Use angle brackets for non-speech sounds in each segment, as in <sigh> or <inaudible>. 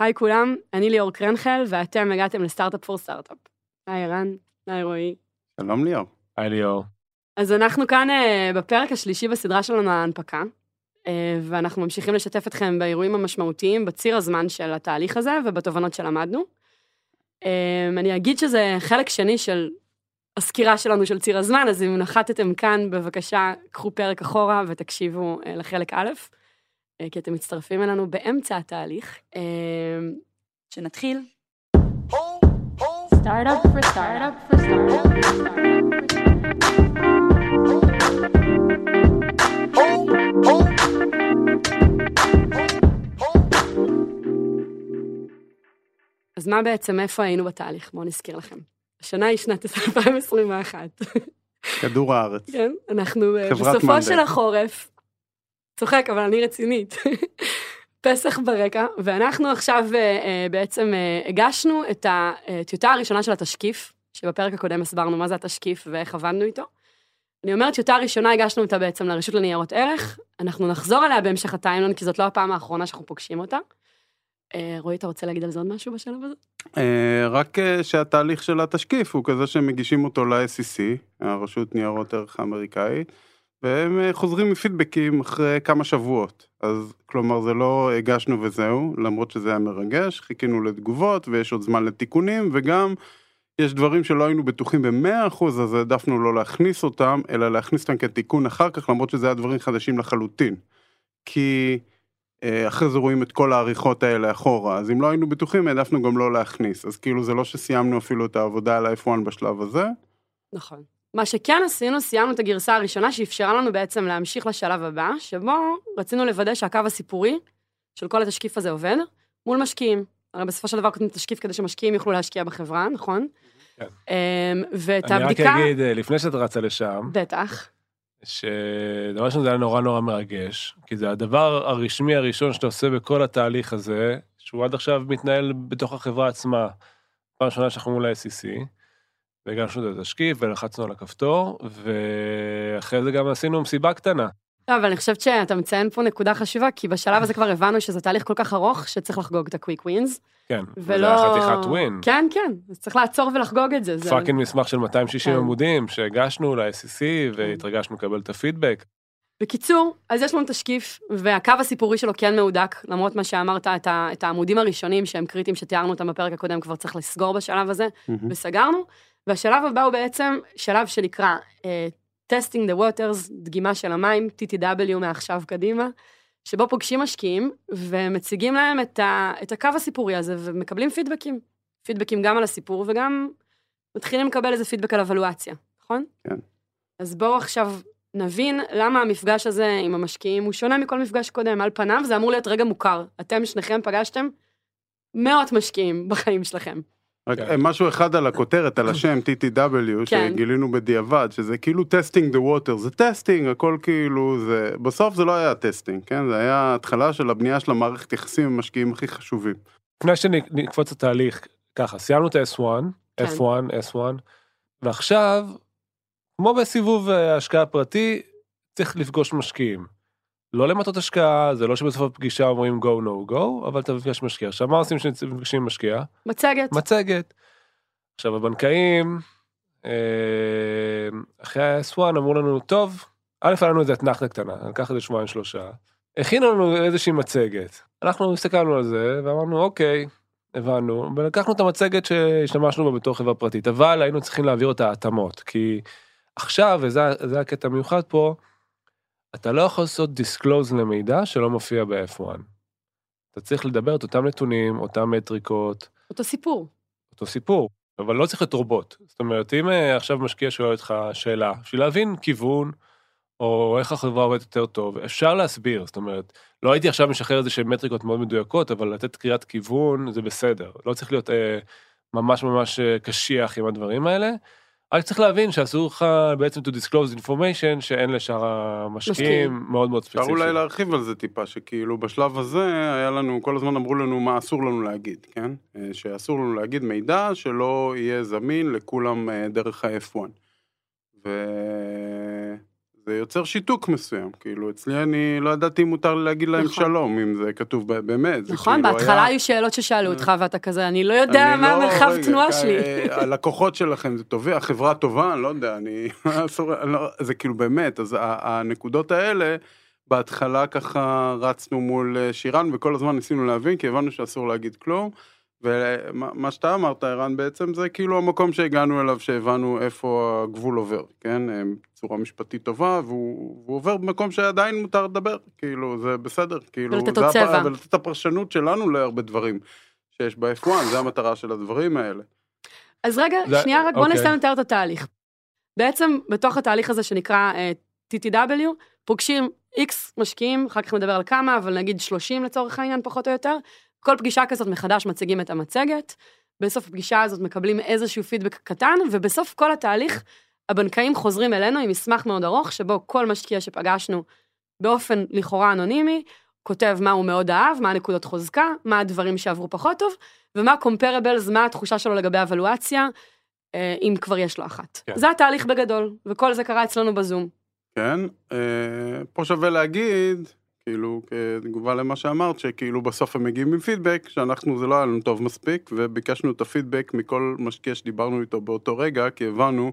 היי כולם, אני ליאור קרנחל, ואתם הגעתם לסטארט-אפ פור סטארט-אפ. היי ערן, היי רועי. שלום ליאור. היי ליאור. אז אנחנו כאן uh, בפרק השלישי בסדרה שלנו ההנפקה, uh, ואנחנו ממשיכים לשתף אתכם באירועים המשמעותיים בציר הזמן של התהליך הזה ובתובנות שלמדנו. Uh, אני אגיד שזה חלק שני של הסקירה שלנו של ציר הזמן, אז אם נחתתם כאן, בבקשה, קחו פרק אחורה ותקשיבו uh, לחלק א', כי אתם מצטרפים אלינו באמצע התהליך. Uh, שנתחיל. אז מה בעצם, איפה היינו בתהליך? בואו נזכיר לכם. השנה היא שנת <laughs> 2021. כדור הארץ. כן, אנחנו אה, בסופו. של החורף, צוחק, אבל אני רצינית. <laughs> פסח ברקע, ואנחנו עכשיו אה, אה, בעצם אה, הגשנו את הטיוטה הראשונה של התשקיף, שבפרק הקודם הסברנו מה זה התשקיף ואיך עבדנו איתו. אני אומרת, טיוטה ראשונה הגשנו אותה בעצם לרשות לניירות ערך, אנחנו נחזור אליה בהמשך הטיימלון, כי זאת לא הפעם האחרונה שאנחנו פוגשים אותה. רועי, אתה רוצה להגיד על זה עוד משהו בשלב הזה? רק שהתהליך של התשקיף הוא כזה שהם מגישים אותו ל-SEC, הרשות ניירות ערך האמריקאית, והם אה, חוזרים מפידבקים אחרי כמה שבועות. אז כלומר זה לא הגשנו וזהו, למרות שזה היה מרגש, חיכינו לתגובות ויש עוד זמן לתיקונים, וגם יש דברים שלא היינו בטוחים ב-100% אז העדפנו לא להכניס אותם, אלא להכניס אותם כתיקון אחר כך, למרות שזה היה דברים חדשים לחלוטין. כי אה, אחרי זה רואים את כל העריכות האלה אחורה, אז אם לא היינו בטוחים העדפנו גם לא להכניס, אז כאילו זה לא שסיימנו אפילו את העבודה על ה-F1 בשלב הזה. נכון. מה שכן עשינו, סיימנו את הגרסה הראשונה שאפשרה לנו בעצם להמשיך לשלב הבא, שבו רצינו לוודא שהקו הסיפורי של כל התשקיף הזה עובד מול משקיעים. הרי בסופו של דבר כותבים תשקיף כדי שמשקיעים יוכלו להשקיע בחברה, נכון? כן. אמ, ואת אני רק הבדיקה... אגיד, אה, לפני שאת רצה לשם, בטח. שדבר ראשון זה היה נורא נורא מרגש, כי זה הדבר הרשמי הראשון שאתה עושה בכל התהליך הזה, שהוא עד עכשיו מתנהל בתוך החברה עצמה. פעם ראשונה שאנחנו מול ה-SEC, והגשנו את התשקיף ולחצנו על הכפתור, ואחרי זה גם עשינו מסיבה קטנה. לא, אבל אני חושבת שאתה מציין פה נקודה חשובה, כי בשלב הזה כבר הבנו שזה תהליך כל כך ארוך, שצריך לחגוג את ה quick wins. כן, ולא... וזה היה חתיכת win. כן, כן, אז צריך לעצור ולחגוג את זה. זה... fucking מסמך של 260 כן. עמודים שהגשנו ל-SEC והתרגשנו לקבל את הפידבק. בקיצור, אז יש לנו תשקיף, והקו הסיפורי שלו כן מהודק, למרות מה שאמרת, את, ה, את העמודים הראשונים שהם קריטיים, שתיארנו אותם בפרק הקודם, כבר צריך לסגור בשלב הזה, וסגרנו. והשלב הבא הוא בעצם שלב שנקרא uh, Testing the Waters, דגימה של המים, TTW מעכשיו קדימה, שבו פוגשים משקיעים ומציגים להם את, ה, את הקו הסיפורי הזה ומקבלים פידבקים. פידבקים גם על הסיפור וגם מתחילים לקבל איזה פידבק על אבלואציה, נכון? כן. אז בואו עכשיו נבין למה המפגש הזה עם המשקיעים הוא שונה מכל מפגש קודם. על פניו זה אמור להיות רגע מוכר. אתם שניכם פגשתם מאות משקיעים בחיים שלכם. רק כן. משהו אחד על הכותרת, על השם TTW, כן. שגילינו בדיעבד, שזה כאילו testing the water, זה testing, הכל כאילו, זה, בסוף זה לא היה testing, כן? זה היה התחלה של הבנייה של המערכת יחסים עם המשקיעים הכי חשובים. לפני שנקפוץ לתהליך, ככה, סיימנו את ה-S1, כן. F1, S1, ועכשיו, כמו בסיבוב אה, השקעה פרטי, צריך לפגוש משקיעים. לא למטות השקעה, זה לא שבסוף הפגישה אומרים go no go, אבל אתה מפגש משקיע. עכשיו, מה עושים כשנפגשים עם משקיע? מצגת. מצגת. עכשיו, הבנקאים, אה, אחרי ה-S1 אמרו לנו, טוב, א', היה לנו איזה אתנחתה קטנה, לקח איזה שבועיים שלושה, הכינו לנו איזושהי מצגת. אנחנו הסתכלנו על זה ואמרנו, אוקיי, הבנו, ולקחנו את המצגת שהשתמשנו בה בתור חברה פרטית, אבל היינו צריכים להעביר אותה התאמות, כי עכשיו, וזה זה הקטע המיוחד פה, אתה לא יכול לעשות דיסקלוז למידע שלא מופיע ב-F1. אתה צריך לדבר את אותם נתונים, אותם מטריקות, אותו סיפור. אותו סיפור, אבל לא צריך להיות רובוט. זאת אומרת, אם אה, עכשיו משקיע שואל אותך שאלה, בשביל להבין כיוון, או איך החברה עובדת יותר טוב, אפשר להסביר, זאת אומרת, לא הייתי עכשיו משחרר איזה שהן מטריקות מאוד מדויקות, אבל לתת קריאת כיוון זה בסדר, לא צריך להיות אה, ממש ממש אה, קשיח עם הדברים האלה, רק צריך להבין שאסור לך בעצם to disclose information שאין לשאר המשקיעים משקיעים. מאוד מאוד אפשר ספציפי. אולי להרחיב על זה טיפה, שכאילו בשלב הזה היה לנו, כל הזמן אמרו לנו מה אסור לנו להגיד, כן? אה, שאסור לנו להגיד מידע שלא יהיה זמין לכולם אה, דרך ה-F1. זה יוצר שיתוק מסוים, כאילו אצלי אני לא ידעתי אם מותר לי להגיד להם נכון. שלום, אם זה כתוב באמת. נכון, כאילו בהתחלה היה- היו שאלות ששאלו אותך ואתה כזה, אני לא יודע אני מה לא- המרחב רגע, תנועה אה, שלי. הלקוחות שלכם זה טובי, החברה טובה, אני לא יודע, אני... <laughs> לא- זה כאילו באמת, אז הנקודות האלה, בהתחלה ככה רצנו מול אה, שירן וכל הזמן ניסינו להבין, כי הבנו שאסור להגיד כלום. ומה מה שאתה אמרת, ערן, בעצם זה כאילו המקום שהגענו אליו, שהבנו איפה הגבול עובר, כן? אה, צורה משפטית טובה, והוא, והוא עובר במקום שעדיין מותר לדבר, כאילו, זה בסדר, כאילו, ולתת זה עוד הפ- צבע. ולתת את הפרשנות שלנו להרבה דברים שיש ב-F1, זה המטרה של הדברים האלה. אז רגע, זה- שנייה, רק בוא אוקיי. נסיים לתאר את התהליך. בעצם, בתוך התהליך הזה שנקרא אה, TTW, פוגשים X משקיעים, אחר כך נדבר על כמה, אבל נגיד 30 לצורך העניין, פחות או יותר. כל פגישה כזאת מחדש מציגים את המצגת. בסוף הפגישה הזאת מקבלים איזשהו פידבק קטן, ובסוף כל התהליך, הבנקאים חוזרים אלינו עם מסמך מאוד ארוך, שבו כל משקיע שפגשנו באופן לכאורה אנונימי, כותב מה הוא מאוד אהב, מה הנקודות חוזקה, מה הדברים שעברו פחות טוב, ומה comparables, מה התחושה שלו לגבי אבלואציה, אה, אם כבר יש לו אחת. כן. זה התהליך בגדול, וכל זה קרה אצלנו בזום. כן, אה, פה שווה להגיד, כאילו, כתגובה למה שאמרת, שכאילו בסוף הם מגיעים עם פידבק, שאנחנו, זה לא היה לנו טוב מספיק, וביקשנו את הפידבק מכל משקיע שדיברנו איתו באותו רגע, כי הבנו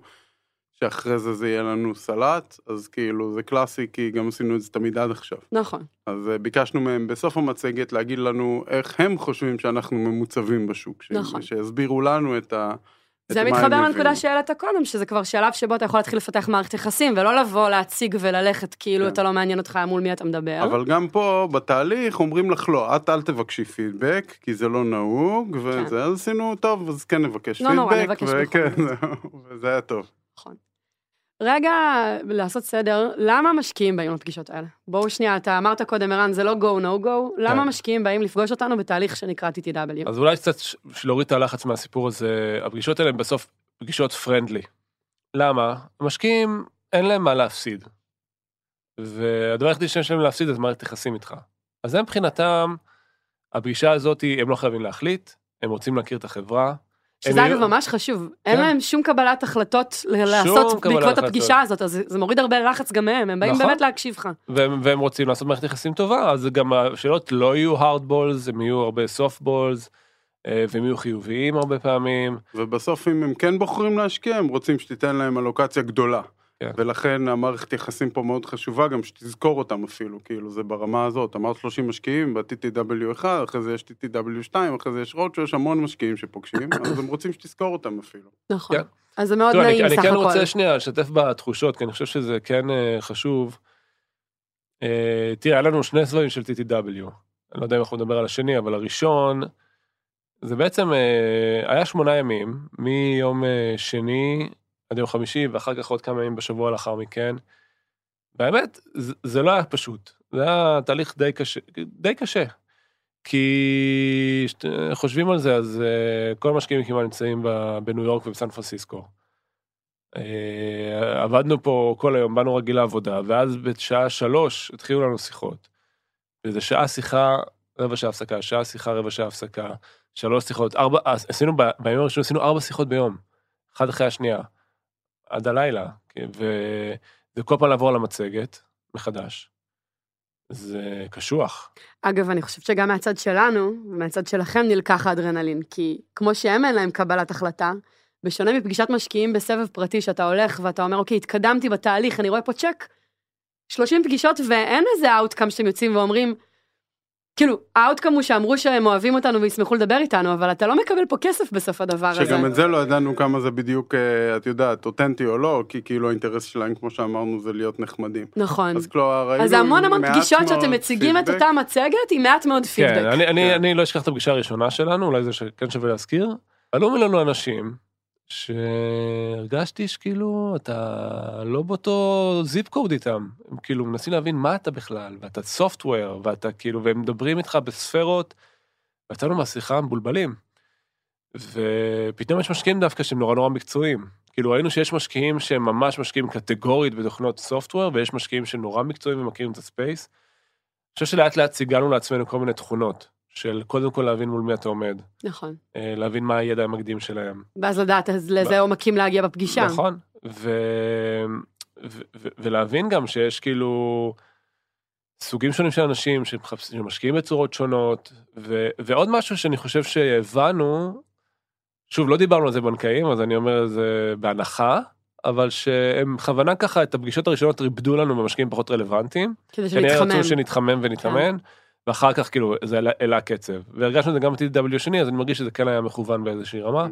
שאחרי זה זה יהיה לנו סלט, אז כאילו, זה קלאסי, כי גם עשינו את זה תמיד עד עכשיו. נכון. אז אה, ביקשנו מהם בסוף המצגת להגיד לנו איך הם חושבים שאנחנו ממוצבים בשוק, נכון. שיסבירו לנו את ה... זה מתחבר לנקודה. שהעלית קודם, שזה כבר שלב שבו אתה יכול להתחיל לפתח מערכת יחסים, ולא לבוא להציג וללכת כאילו כן. אתה לא מעניין אותך מול מי אתה מדבר. אבל גם פה בתהליך אומרים לך לא, את אל תבקשי פידבק, כי זה לא נהוג, וזה, אז עשינו טוב, אז כן נבקש לא נורא, פידבק, נבקש בכל <laughs> זהו, וזה היה טוב. רגע, לעשות סדר, למה משקיעים באים לפגישות האלה? בואו שנייה, אתה אמרת קודם, ערן, זה לא go, no go, למה כן. משקיעים באים לפגוש אותנו בתהליך שנקרא TTW? אז אולי קצת להוריד את הלחץ מהסיפור הזה, הפגישות האלה הן בסוף פגישות פרנדלי. למה? המשקיעים, אין להם מה להפסיד. והדבר היחידי שיש להם להפסיד זה מערכת יחסים איתך. אז הם מבחינתם, הפגישה הזאת, הם לא חייבים להחליט, הם רוצים להכיר את החברה. שזה אגב יהיו- ממש חשוב, אין כן. להם שום קבלת החלטות ל- לעשות קבלת בעקבות החלטות. הפגישה הזאת, אז זה- זה מוריד הרבה לחץ גם מהם, הם באים נכון. באמת להקשיב לך. והם, והם רוצים לעשות מערכת יחסים טובה, אז גם השאלות לא יהיו hard balls, הם יהיו הרבה soft balls, אה, והם יהיו חיוביים הרבה פעמים. ובסוף אם הם כן בוחרים להשקיע, הם רוצים שתיתן להם אלוקציה גדולה. כן. ולכן המערכת יחסים פה מאוד חשובה, גם שתזכור אותם אפילו, כאילו זה ברמה הזאת. אמרת 30 משקיעים ב-TTW1, אחרי זה יש TTW2, אחרי זה יש רודשו, יש המון משקיעים שפוגשים, <coughs> אז הם רוצים שתזכור אותם אפילו. נכון. כן. אז זה מאוד תראו, אני, נעים אני סך כן הכל. רוצה שנייה לשתף בתחושות, כי אני חושב שזה כן אה, חשוב. אה, תראה, היה לנו שני סבבים של TTW. אני לא יודע אם אנחנו נדבר על השני, אבל הראשון, זה בעצם אה, היה שמונה ימים, מיום אה, שני עד יום חמישי, ואחר כך עוד כמה ימים בשבוע לאחר מכן. והאמת, זה, זה לא היה פשוט. זה היה תהליך די קשה, די קשה. כי חושבים על זה, אז אה, כל המשקיעים כמעט נמצאים בניו יורק ובסן פרנסיסקו. אה, עבדנו פה כל היום, באנו רגיל לעבודה, ואז בשעה שלוש התחילו לנו שיחות. וזה שעה שיחה, רבע שעה הפסקה, שעה שיחה, רבע שעה הפסקה, שלוש שיחות, ארבע, עשינו, בימים הראשונים עשינו ארבע שיחות ביום, אחת אחרי השנייה, עד הלילה, כן, וזה כל פעם לעבור על המצגת מחדש. זה קשוח. אגב, אני חושבת שגם מהצד שלנו, ומהצד שלכם נלקח האדרנלין, כי כמו שהם אין להם קבלת החלטה, בשונה מפגישת משקיעים בסבב פרטי, שאתה הולך ואתה אומר, אוקיי, התקדמתי בתהליך, אני רואה פה צ'ק, 30 פגישות ואין איזה outcome שאתם יוצאים ואומרים, כאילו, ה outcome הוא שאמרו שהם אוהבים אותנו וישמחו לדבר איתנו, אבל אתה לא מקבל פה כסף בסוף הדבר הזה. שגם את זה לא ידענו כמה זה בדיוק, אה, את יודעת, אותנטי או לא, כי כאילו האינטרס שלהם, כמו שאמרנו, זה להיות נחמדים. נכון. אז כלומר, ראינו אז המון המון פגישות שאתם מציגים את פידבק. אותה מצגת עם מעט מאוד פידבק. כן, אני, אני, כן. אני לא אשכח את הפגישה הראשונה שלנו, אולי זה שכן שווה להזכיר. עלו מולנו אנשים שהרגשתי שכאילו אתה לא באותו zip code איתם. הם כאילו מנסים להבין מה אתה בכלל, ואתה software, ואתה כאילו, והם מדברים איתך בספרות, ויצאנו מהשיחה מבולבלים. ופתאום יש משקיעים דווקא שהם נורא נורא מקצועיים. כאילו ראינו שיש משקיעים שהם ממש משקיעים קטגורית בתוכנות סופטוור, ויש משקיעים שנורא מקצועיים ומכירים את הספייס. אני חושב שלאט לאט סיגלנו לעצמנו כל מיני תכונות, של קודם כל להבין מול מי אתה עומד, נכון. אה, להבין מה הידע המקדים שלהם. ואז לדעת אז לאיזה עומקים להגיע בפגישה. נכון, ו... ו- ו- ולהבין גם שיש כאילו סוגים שונים של אנשים שמשקיעים בצורות שונות, ו- ועוד משהו שאני חושב שהבנו, שוב, לא דיברנו על זה בנקאים, אז אני אומר את זה בהנחה, אבל שהם בכוונה ככה את הפגישות הראשונות ריבדו לנו במשקיעים פחות רלוונטיים. כדי כנראה שנתחמם. רצו שנתחמם ונתאמן, ואחר כך כאילו זה העלה- קצב. והרגשנו את זה גם ב-TW השני, אז אני מרגיש שזה כן היה מכוון באיזושהי רמה.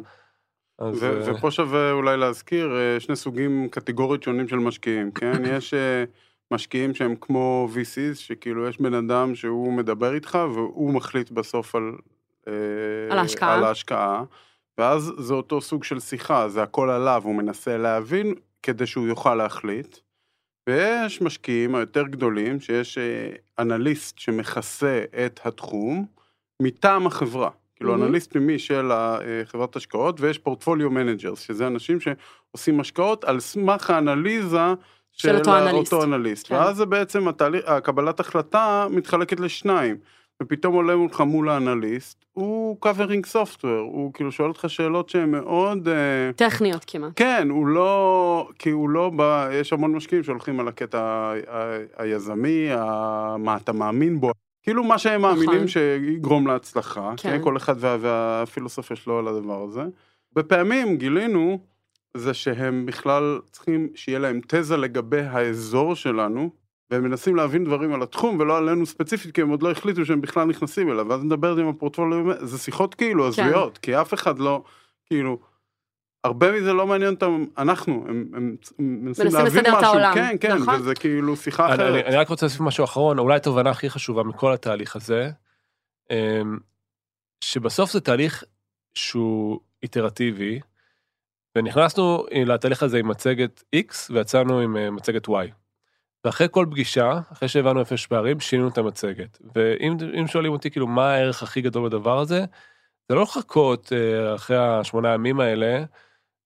אז, ו- אה, ופה שווה אולי להזכיר אה, שני סוגים קטגוריות שונים של משקיעים, כן? <laughs> יש אה, משקיעים שהם כמו VCs, שכאילו יש בן אדם שהוא מדבר איתך והוא מחליט בסוף על... על ההשקעה. על ההשקעה, ואז זה אותו סוג של שיחה, זה הכל עליו, הוא מנסה להבין כדי שהוא יוכל להחליט. ויש משקיעים היותר גדולים, שיש אה, אנליסט שמכסה את התחום מטעם החברה. כאילו מהמם. אנליסט פנימי של החברת השקעות, ויש portfolio managers, שזה אנשים שעושים השקעות על סמך האנליזה של אותו אנליסט. אותו אנליסט. כן. ואז זה בעצם התהליך, הקבלת החלטה מתחלקת לשניים. ופתאום עולה מולך מול האנליסט, הוא covering software, הוא כאילו שואל אותך שאלות שהן מאוד... אה, טכניות כמעט. כן, הוא לא, כי הוא לא בא, יש המון משקיעים שהולכים על הקטע ה- ה- היזמי, ה- מה אתה מאמין בו, כאילו מה שהם מאמינים נכון. שיגרום להצלחה, כן. כן, כל אחד וה, והפילוסופיה שלו על הדבר הזה. בפעמים גילינו זה שהם בכלל צריכים שיהיה להם תזה לגבי האזור שלנו, והם מנסים להבין דברים על התחום ולא עלינו ספציפית, כי הם עוד לא החליטו שהם בכלל נכנסים אליו, ואז נדבר עם הפורטפוליו, זה שיחות כאילו כן. הזויות, כי אף אחד לא, כאילו, הרבה מזה לא מעניין אותם, אנחנו, הם, הם, הם מנסים מנסים להבין משהו, העולם. כן, כן, נכון. וזה כאילו שיחה אני, אני, אחרת. אני רק רוצה להוסיף משהו אחרון, אולי התובנה הכי חשובה מכל התהליך הזה, אמ, שבסוף זה תהליך שהוא איטרטיבי, ונכנסנו לתהליך הזה עם מצגת X ויצאנו עם אה, מצגת Y. ואחרי כל פגישה, אחרי שהבנו איפה יש פערים, שינינו את המצגת. ואם אם שואלים אותי כאילו מה הערך הכי גדול בדבר הזה, זה לא לחכות אה, אחרי השמונה ימים האלה,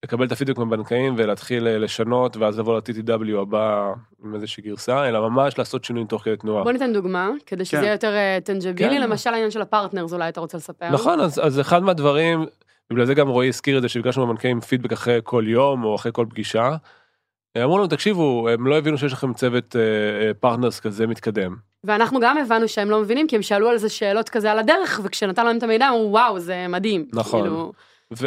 לקבל את הפידבק מהבנקאים ולהתחיל אה, לשנות ואז לבוא ל-TTW הבא עם איזושהי גרסה, אלא ממש לעשות שינויים תוך כדי תנועה. בוא ניתן דוגמה, כדי שזה כן. יהיה יותר אה, tangibly, כן. למשל העניין של ה partners, אולי אתה רוצה לספר. נכון, אז, אז אחד מהדברים, בגלל זה גם רועי הזכיר את זה, שביקשנו מהבנקאים פידבק אחרי כל יום או אחרי כל פגישה. אמרו לנו, תקשיבו, הם לא הבינו שיש לכם צוות אה, אה, partners כזה מתקדם. ואנחנו גם הבנו שהם לא מבינים, כי הם שאלו על זה שאלות כזה על הדרך, וכשנתנו להם את המידע, אמרו, וואו, זה מדהים. נכון. כאילו,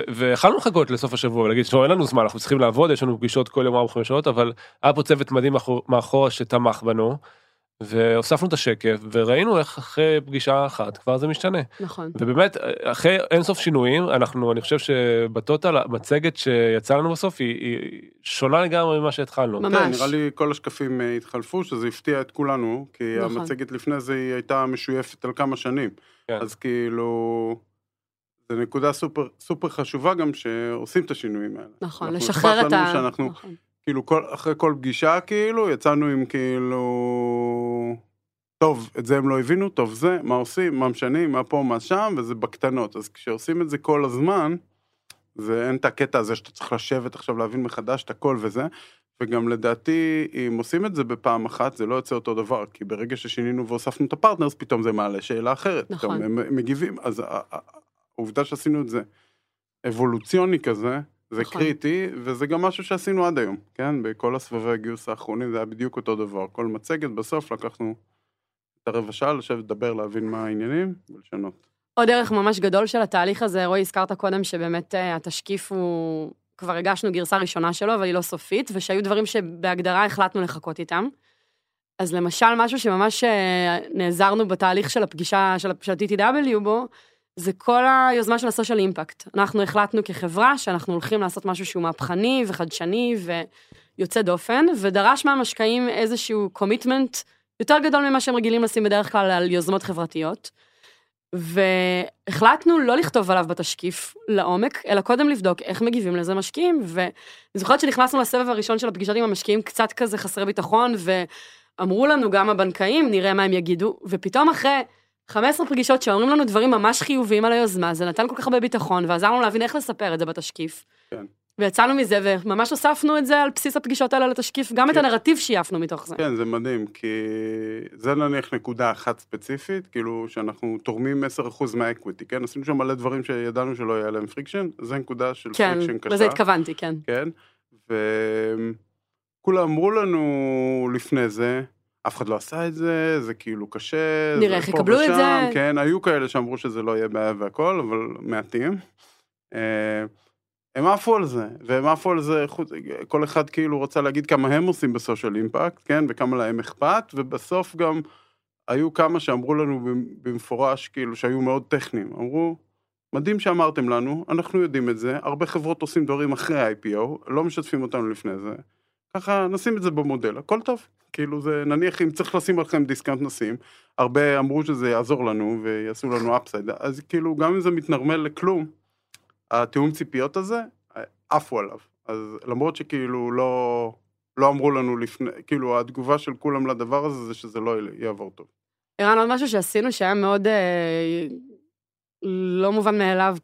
ויכלנו לחכות לסוף השבוע ולהגיד, "תשמעו, אין לנו זמן, אנחנו צריכים לעבוד, יש לנו פגישות כל יום 4-5 שעות, אבל היה פה צוות מדהים מאחור- מאחורה שתמך בנו, והוספנו את השקף, וראינו איך אחרי פגישה אחת כבר זה משתנה. נכון. ובאמת, אחרי אינסוף שינויים, אנחנו, אני חושב שבטוטל, המצגת שיצאה לנו בסוף היא, היא שונה לגמרי ממה שהתחלנו. ממש. כן, נראה לי כל השקפים אה, התחלפו, שזה הפתיע את כולנו, כי נכון. המצגת לפני זה היא הייתה משויפת על כמה שנים. כן. אז כאילו, זו נקודה סופר, סופר חשובה גם שעושים את השינויים האלה. נכון, אנחנו- לשחרר אכפת את לנו ה... שאנחנו, נכון. כאילו, כל, אחרי כל פגישה, כאילו, יצאנו עם כאילו... טוב, את זה הם לא הבינו, טוב זה, מה עושים, מה משנים, מה פה, מה שם, וזה בקטנות. אז כשעושים את זה כל הזמן, זה אין את הקטע הזה שאתה צריך לשבת עכשיו להבין מחדש את הכל וזה, וגם לדעתי, אם עושים את זה בפעם אחת, זה לא יוצא אותו דבר, כי ברגע ששינינו והוספנו את הפרטנרס, פתאום זה מעלה שאלה אחרת. נכון. הם מגיבים, אז העובדה שעשינו את זה אבולוציוני כזה, זה נכון. קריטי, וזה גם משהו שעשינו עד היום, כן? בכל הסבבי הגיוס האחרונים זה היה בדיוק אותו דבר. כל מצגת, בסוף לקחנו את הרבע שעה לשבת לדבר, להבין מה העניינים ולשנות. עוד ערך ממש גדול של התהליך הזה, רועי, הזכרת קודם שבאמת אה, התשקיף הוא... כבר הגשנו גרסה ראשונה שלו, אבל היא לא סופית, ושהיו דברים שבהגדרה החלטנו לחכות איתם. אז למשל, משהו שממש אה, נעזרנו בתהליך של הפגישה של, של ה-TTW בו, זה כל היוזמה של הסושיאל אימפקט. אנחנו החלטנו כחברה שאנחנו הולכים לעשות משהו שהוא מהפכני וחדשני ויוצא דופן, ודרש מהמשקיעים איזשהו קומיטמנט יותר גדול ממה שהם רגילים לשים בדרך כלל על יוזמות חברתיות. והחלטנו לא לכתוב עליו בתשקיף לעומק, אלא קודם לבדוק איך מגיבים לזה משקיעים. ואני זוכרת שנכנסנו לסבב הראשון של הפגישות עם המשקיעים קצת כזה חסרי ביטחון, ואמרו לנו גם הבנקאים, נראה מה הם יגידו, ופתאום אחרי 15 פגישות שאומרים לנו דברים ממש חיוביים על היוזמה, זה נתן כל כך הרבה ביטחון, ועזר לנו להבין איך לספר את זה בתשקיף. כן. ויצאנו מזה, וממש הוספנו את זה על בסיס הפגישות האלה לתשקיף, גם את כן. הנרטיב shapeנו מתוך זה. כן, זה מדהים, כי זה נניח נקודה אחת ספציפית, כאילו שאנחנו תורמים 10% מה equity, כן? עשינו שם מלא דברים שידענו שלא יהיה להם friction, זה נקודה של כן, friction קשה. לזה התכוונתי, כן. כן? וכולם כולם אמרו לנו לפני זה, אף אחד לא עשה את זה, זה כאילו קשה, נראה איך יקבלו את זה. כן, היו כאלה שאמרו שזה לא יהיה בעיה והכל, אבל מעטים. אה, הם עפו על זה, והם עפו על זה, כל אחד כאילו רוצה להגיד כמה הם עושים בסושיאל אימפקט, כן, וכמה להם אכפת, ובסוף גם היו כמה שאמרו לנו במפורש, כאילו, שהיו מאוד טכניים. אמרו, מדהים שאמרתם לנו, אנחנו יודעים את זה, הרבה חברות עושים דברים אחרי ה-IPO, לא משתפים אותנו לפני זה. ככה נשים את זה במודל, הכל טוב. כאילו זה, נניח אם צריך לשים עליכם discount נשים, הרבה אמרו שזה יעזור לנו ויעשו לנו upside, אז כאילו גם אם זה מתנרמל לכלום, התיאום ציפיות הזה, עפו עליו. אז למרות שכאילו לא, לא אמרו לנו לפני, כאילו התגובה של כולם לדבר הזה זה שזה לא יעבור טוב. ערן, עוד משהו שעשינו שהיה מאוד אה, לא מובן מאליו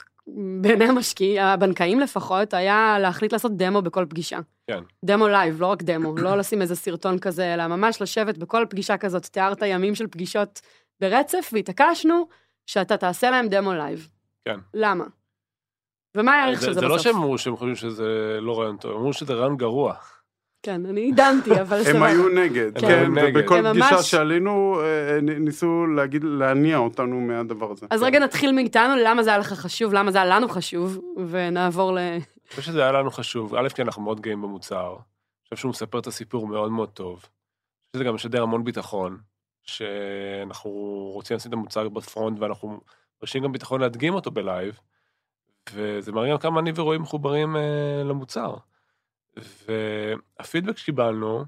בעיני המשקיעים, הבנקאים לפחות, היה להחליט לעשות דמו בכל פגישה. כן. דמו live, לא רק דמו, לא לשים איזה סרטון כזה, אלא ממש לשבת בכל פגישה כזאת, תיארת ימים של פגישות ברצף, והתעקשנו שאתה תעשה להם דמו live. כן. למה? ומה הערך של זה זה זה לא בסוף? שהם אמרו שהם חושבים שזה לא רעיון טוב, הם אמרו שזה רעיון גרוע. כן, אני דנתי, אבל הם סבבה. היו נגד, כן. כן, הם. ובכל הם פגישה שעלינו אה, נ- ניסו להגיד, להניע אותנו מהדבר הזה. אז רגע נתחיל מאיתנו, למה זה היה לך חשוב, למה זה היה לנו חשוב, ונעבור ל... אני חושב שזה היה לנו חשוב, א', כי אנחנו מאוד גאים במוצר. אני חושב שהוא מספר את הסיפור מאוד מאוד טוב. שזה גם משדר המון ביטחון, שאנחנו רוצים לשים את המוצר בפרונט, ואנחנו מרשים גם ביטחון להדגים אותו בלייב, וזה מראה גם כמה אני ורועי מחוברים אה, למוצר. והפידבק שקיבלנו,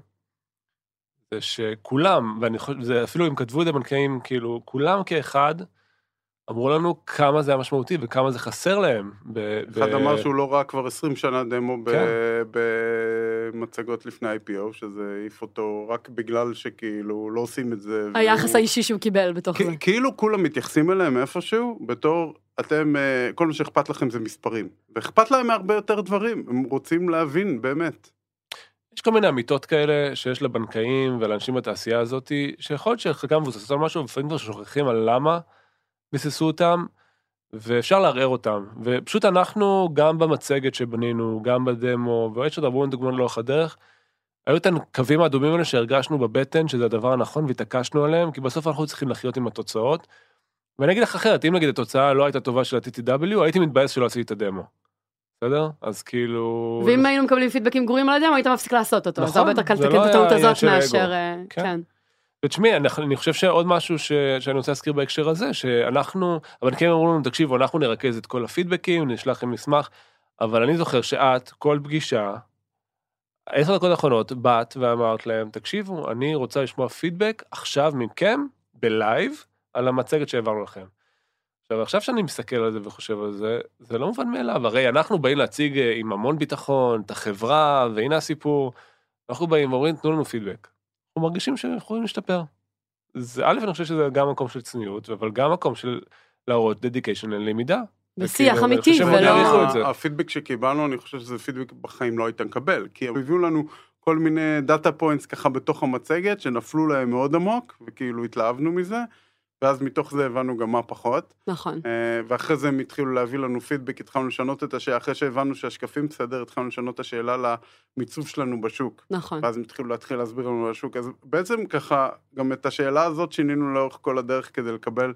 זה שכולם, ואני חושב, זה אפילו אם כתבו את זה בנקאים, כאילו, כולם כאחד, אמרו לנו כמה זה היה משמעותי וכמה זה חסר להם. ב- אחד ב- אמר שהוא לא ראה כבר 20 שנה דמו ב- כן. במצגות לפני IPO, שזה העיף אותו רק בגלל שכאילו לא עושים את זה. היחס והוא- האישי שהוא קיבל בתוך זה. כ- כאילו כולם מתייחסים אליהם איפשהו בתור אתם, אה, כל מה שאכפת לכם זה מספרים. ואכפת להם מהרבה יותר דברים, הם רוצים להבין באמת. יש כל מיני אמיתות כאלה שיש לבנקאים ולאנשים בתעשייה הזאת, שיכול להיות שחלקם מבוססות על משהו, ולפעמים כבר שוכחים על למה ביססו אותם, ואפשר לערער אותם. ופשוט אנחנו, גם במצגת שבנינו, גם בדמו, ויש עוד הרבה דוגמאות לאורך הדרך, היו את הקווים האדומים האלה שהרגשנו בבטן שזה הדבר הנכון והתעקשנו עליהם, כי בסוף אנחנו צריכים לחיות עם התוצאות. ואני אגיד לך אחרת, אם נגיד התוצאה לא הייתה טובה של ה-TTW, הייתי מתבאס שלא עשיתי את הדמו. בסדר? אז כאילו... ואם היינו מקבלים פידבקים גרועים על הדמו, היית מפסיק לעשות אותו. נכון, הרבה יותר קל זה לתקן לא את הטעות הזאת. מאשר... אה, כן. כן. ותשמעי, אני, אני חושב שעוד משהו ש, שאני רוצה להזכיר בהקשר הזה, שאנחנו, הבנקים אמרו לנו, תקשיבו, אנחנו נרכז את כל הפידבקים, נשלח לכם מסמך, אבל אני זוכר שאת, כל פגישה, עשר דקות האחרונות, באת ואמרת להם, תקשיבו, אני רוצה לשמוע פידבק עכשיו מכם, בלייב, על המצגת שהעברנו לכם. עכשיו, עכשיו שאני מסתכל על זה וחושב על זה, זה לא מובן מאליו, הרי אנחנו באים להציג אה, עם המון ביטחון, את החברה, והנה הסיפור, אנחנו באים ואומרים, תנו לנו פידבק. אנחנו מרגישים שאנחנו יכולים להשתפר. זה א', אני חושב שזה גם מקום של צניעות, אבל גם מקום של להראות dedication ללמידה. בשיח אמיתי, חושב שהם מאוד ולא-. הפידבק שקיבלנו, אני חושב שזה פידבק בחיים לא היית מקבל, כי הם הביאו לנו כל מיני data points ככה בתוך המצגת, שנפלו להם מאוד עמוק, וכאילו התלהבנו מזה, ואז מתוך זה הבנו גם מה פחות. נכון. אה, ואחרי זה הם התחילו להביא לנו פידבק, התחלנו לשנות את השאלה, אחרי שהבנו שהשקפים בסדר, התחלנו לשנות את השאלה למיצוב שלנו בשוק. נכון. ואז הם התחילו להתחיל להסביר לנו על השוק. אז בעצם ככה, גם את השאלה הזאת שינינו לאורך כל הדרך כדי לקבל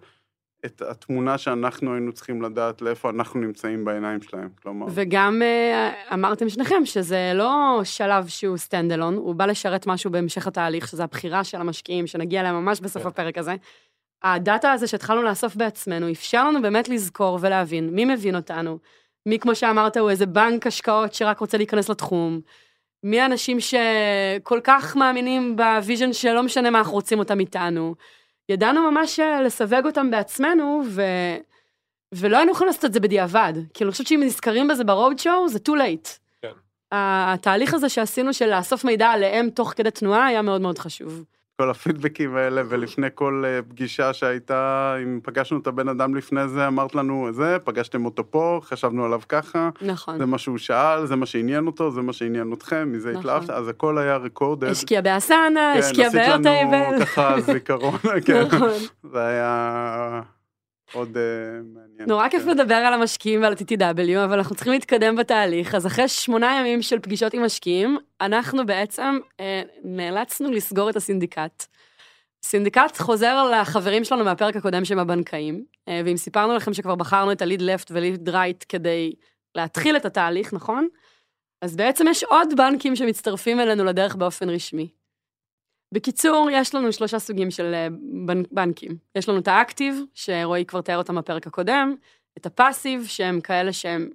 את התמונה שאנחנו היינו צריכים לדעת לאיפה אנחנו נמצאים בעיניים שלהם. כלומר, וגם אה, אמרתם שניכם שזה לא שלב שהוא stand alone, הוא בא לשרת משהו בהמשך התהליך, שזה הבחירה של המשקיעים, שנגיע אליה ממש בסוף כן. הפרק הזה. ה data הזה שהתחלנו לאסוף בעצמנו, אפשר לנו באמת לזכור ולהבין מי מבין אותנו, מי, כמו שאמרת, הוא איזה בנק השקעות שרק רוצה להיכנס לתחום, מי האנשים שכל כך מאמינים ב vision שלא משנה מה אנחנו רוצים אותם איתנו. ידענו ממש אה, לסווג אותם בעצמנו, ו... ולא היינו יכולים לעשות את זה בדיעבד. כי אני חושבת שאם נזכרים בזה ב road show, זה too late. כן. התהליך הזה שעשינו של לאסוף מידע עליהם תוך כדי תנועה היה מאוד מאוד חשוב. כל הפידבקים האלה, ולפני כל אה, פגישה שהייתה, אם פגשנו את הבן אדם לפני זה, אמרת לנו זה, פגשתם אותו פה, חשבנו עליו ככה, נכון. זה מה שהוא שאל, זה מה שעניין אותו, זה מה שעניין אתכם, מזה נכון. התלהבת, אז הכל היה recorded. השקיע ב-Asana, השקיע עשית לנו ב-Airtable. ככה זיכרון, כן. <laughs> נכון. זה היה... עוד אה, מעניין. נורא כיף כן. לדבר על המשקיעים ועל ה-TTW, אבל אנחנו צריכים להתקדם בתהליך. אז אחרי שמונה ימים של פגישות עם משקיעים, אנחנו בעצם אה, נאלצנו לסגור את הסינדיקט. סינדיקט חוזר לחברים שלנו מהפרק הקודם שהם הבנקאים, אה, ואם סיפרנו לכם שכבר בחרנו את ה-lead left ו-lead right כדי להתחיל את התהליך, נכון? אז בעצם יש עוד בנקים שמצטרפים אלינו לדרך באופן רשמי. בקיצור, יש לנו שלושה סוגים של אה, בנ- בנקים. יש לנו את האקטיב, שרועי כבר תיאר אותם בפרק הקודם, את הפאסיב, שהם כאלה שהם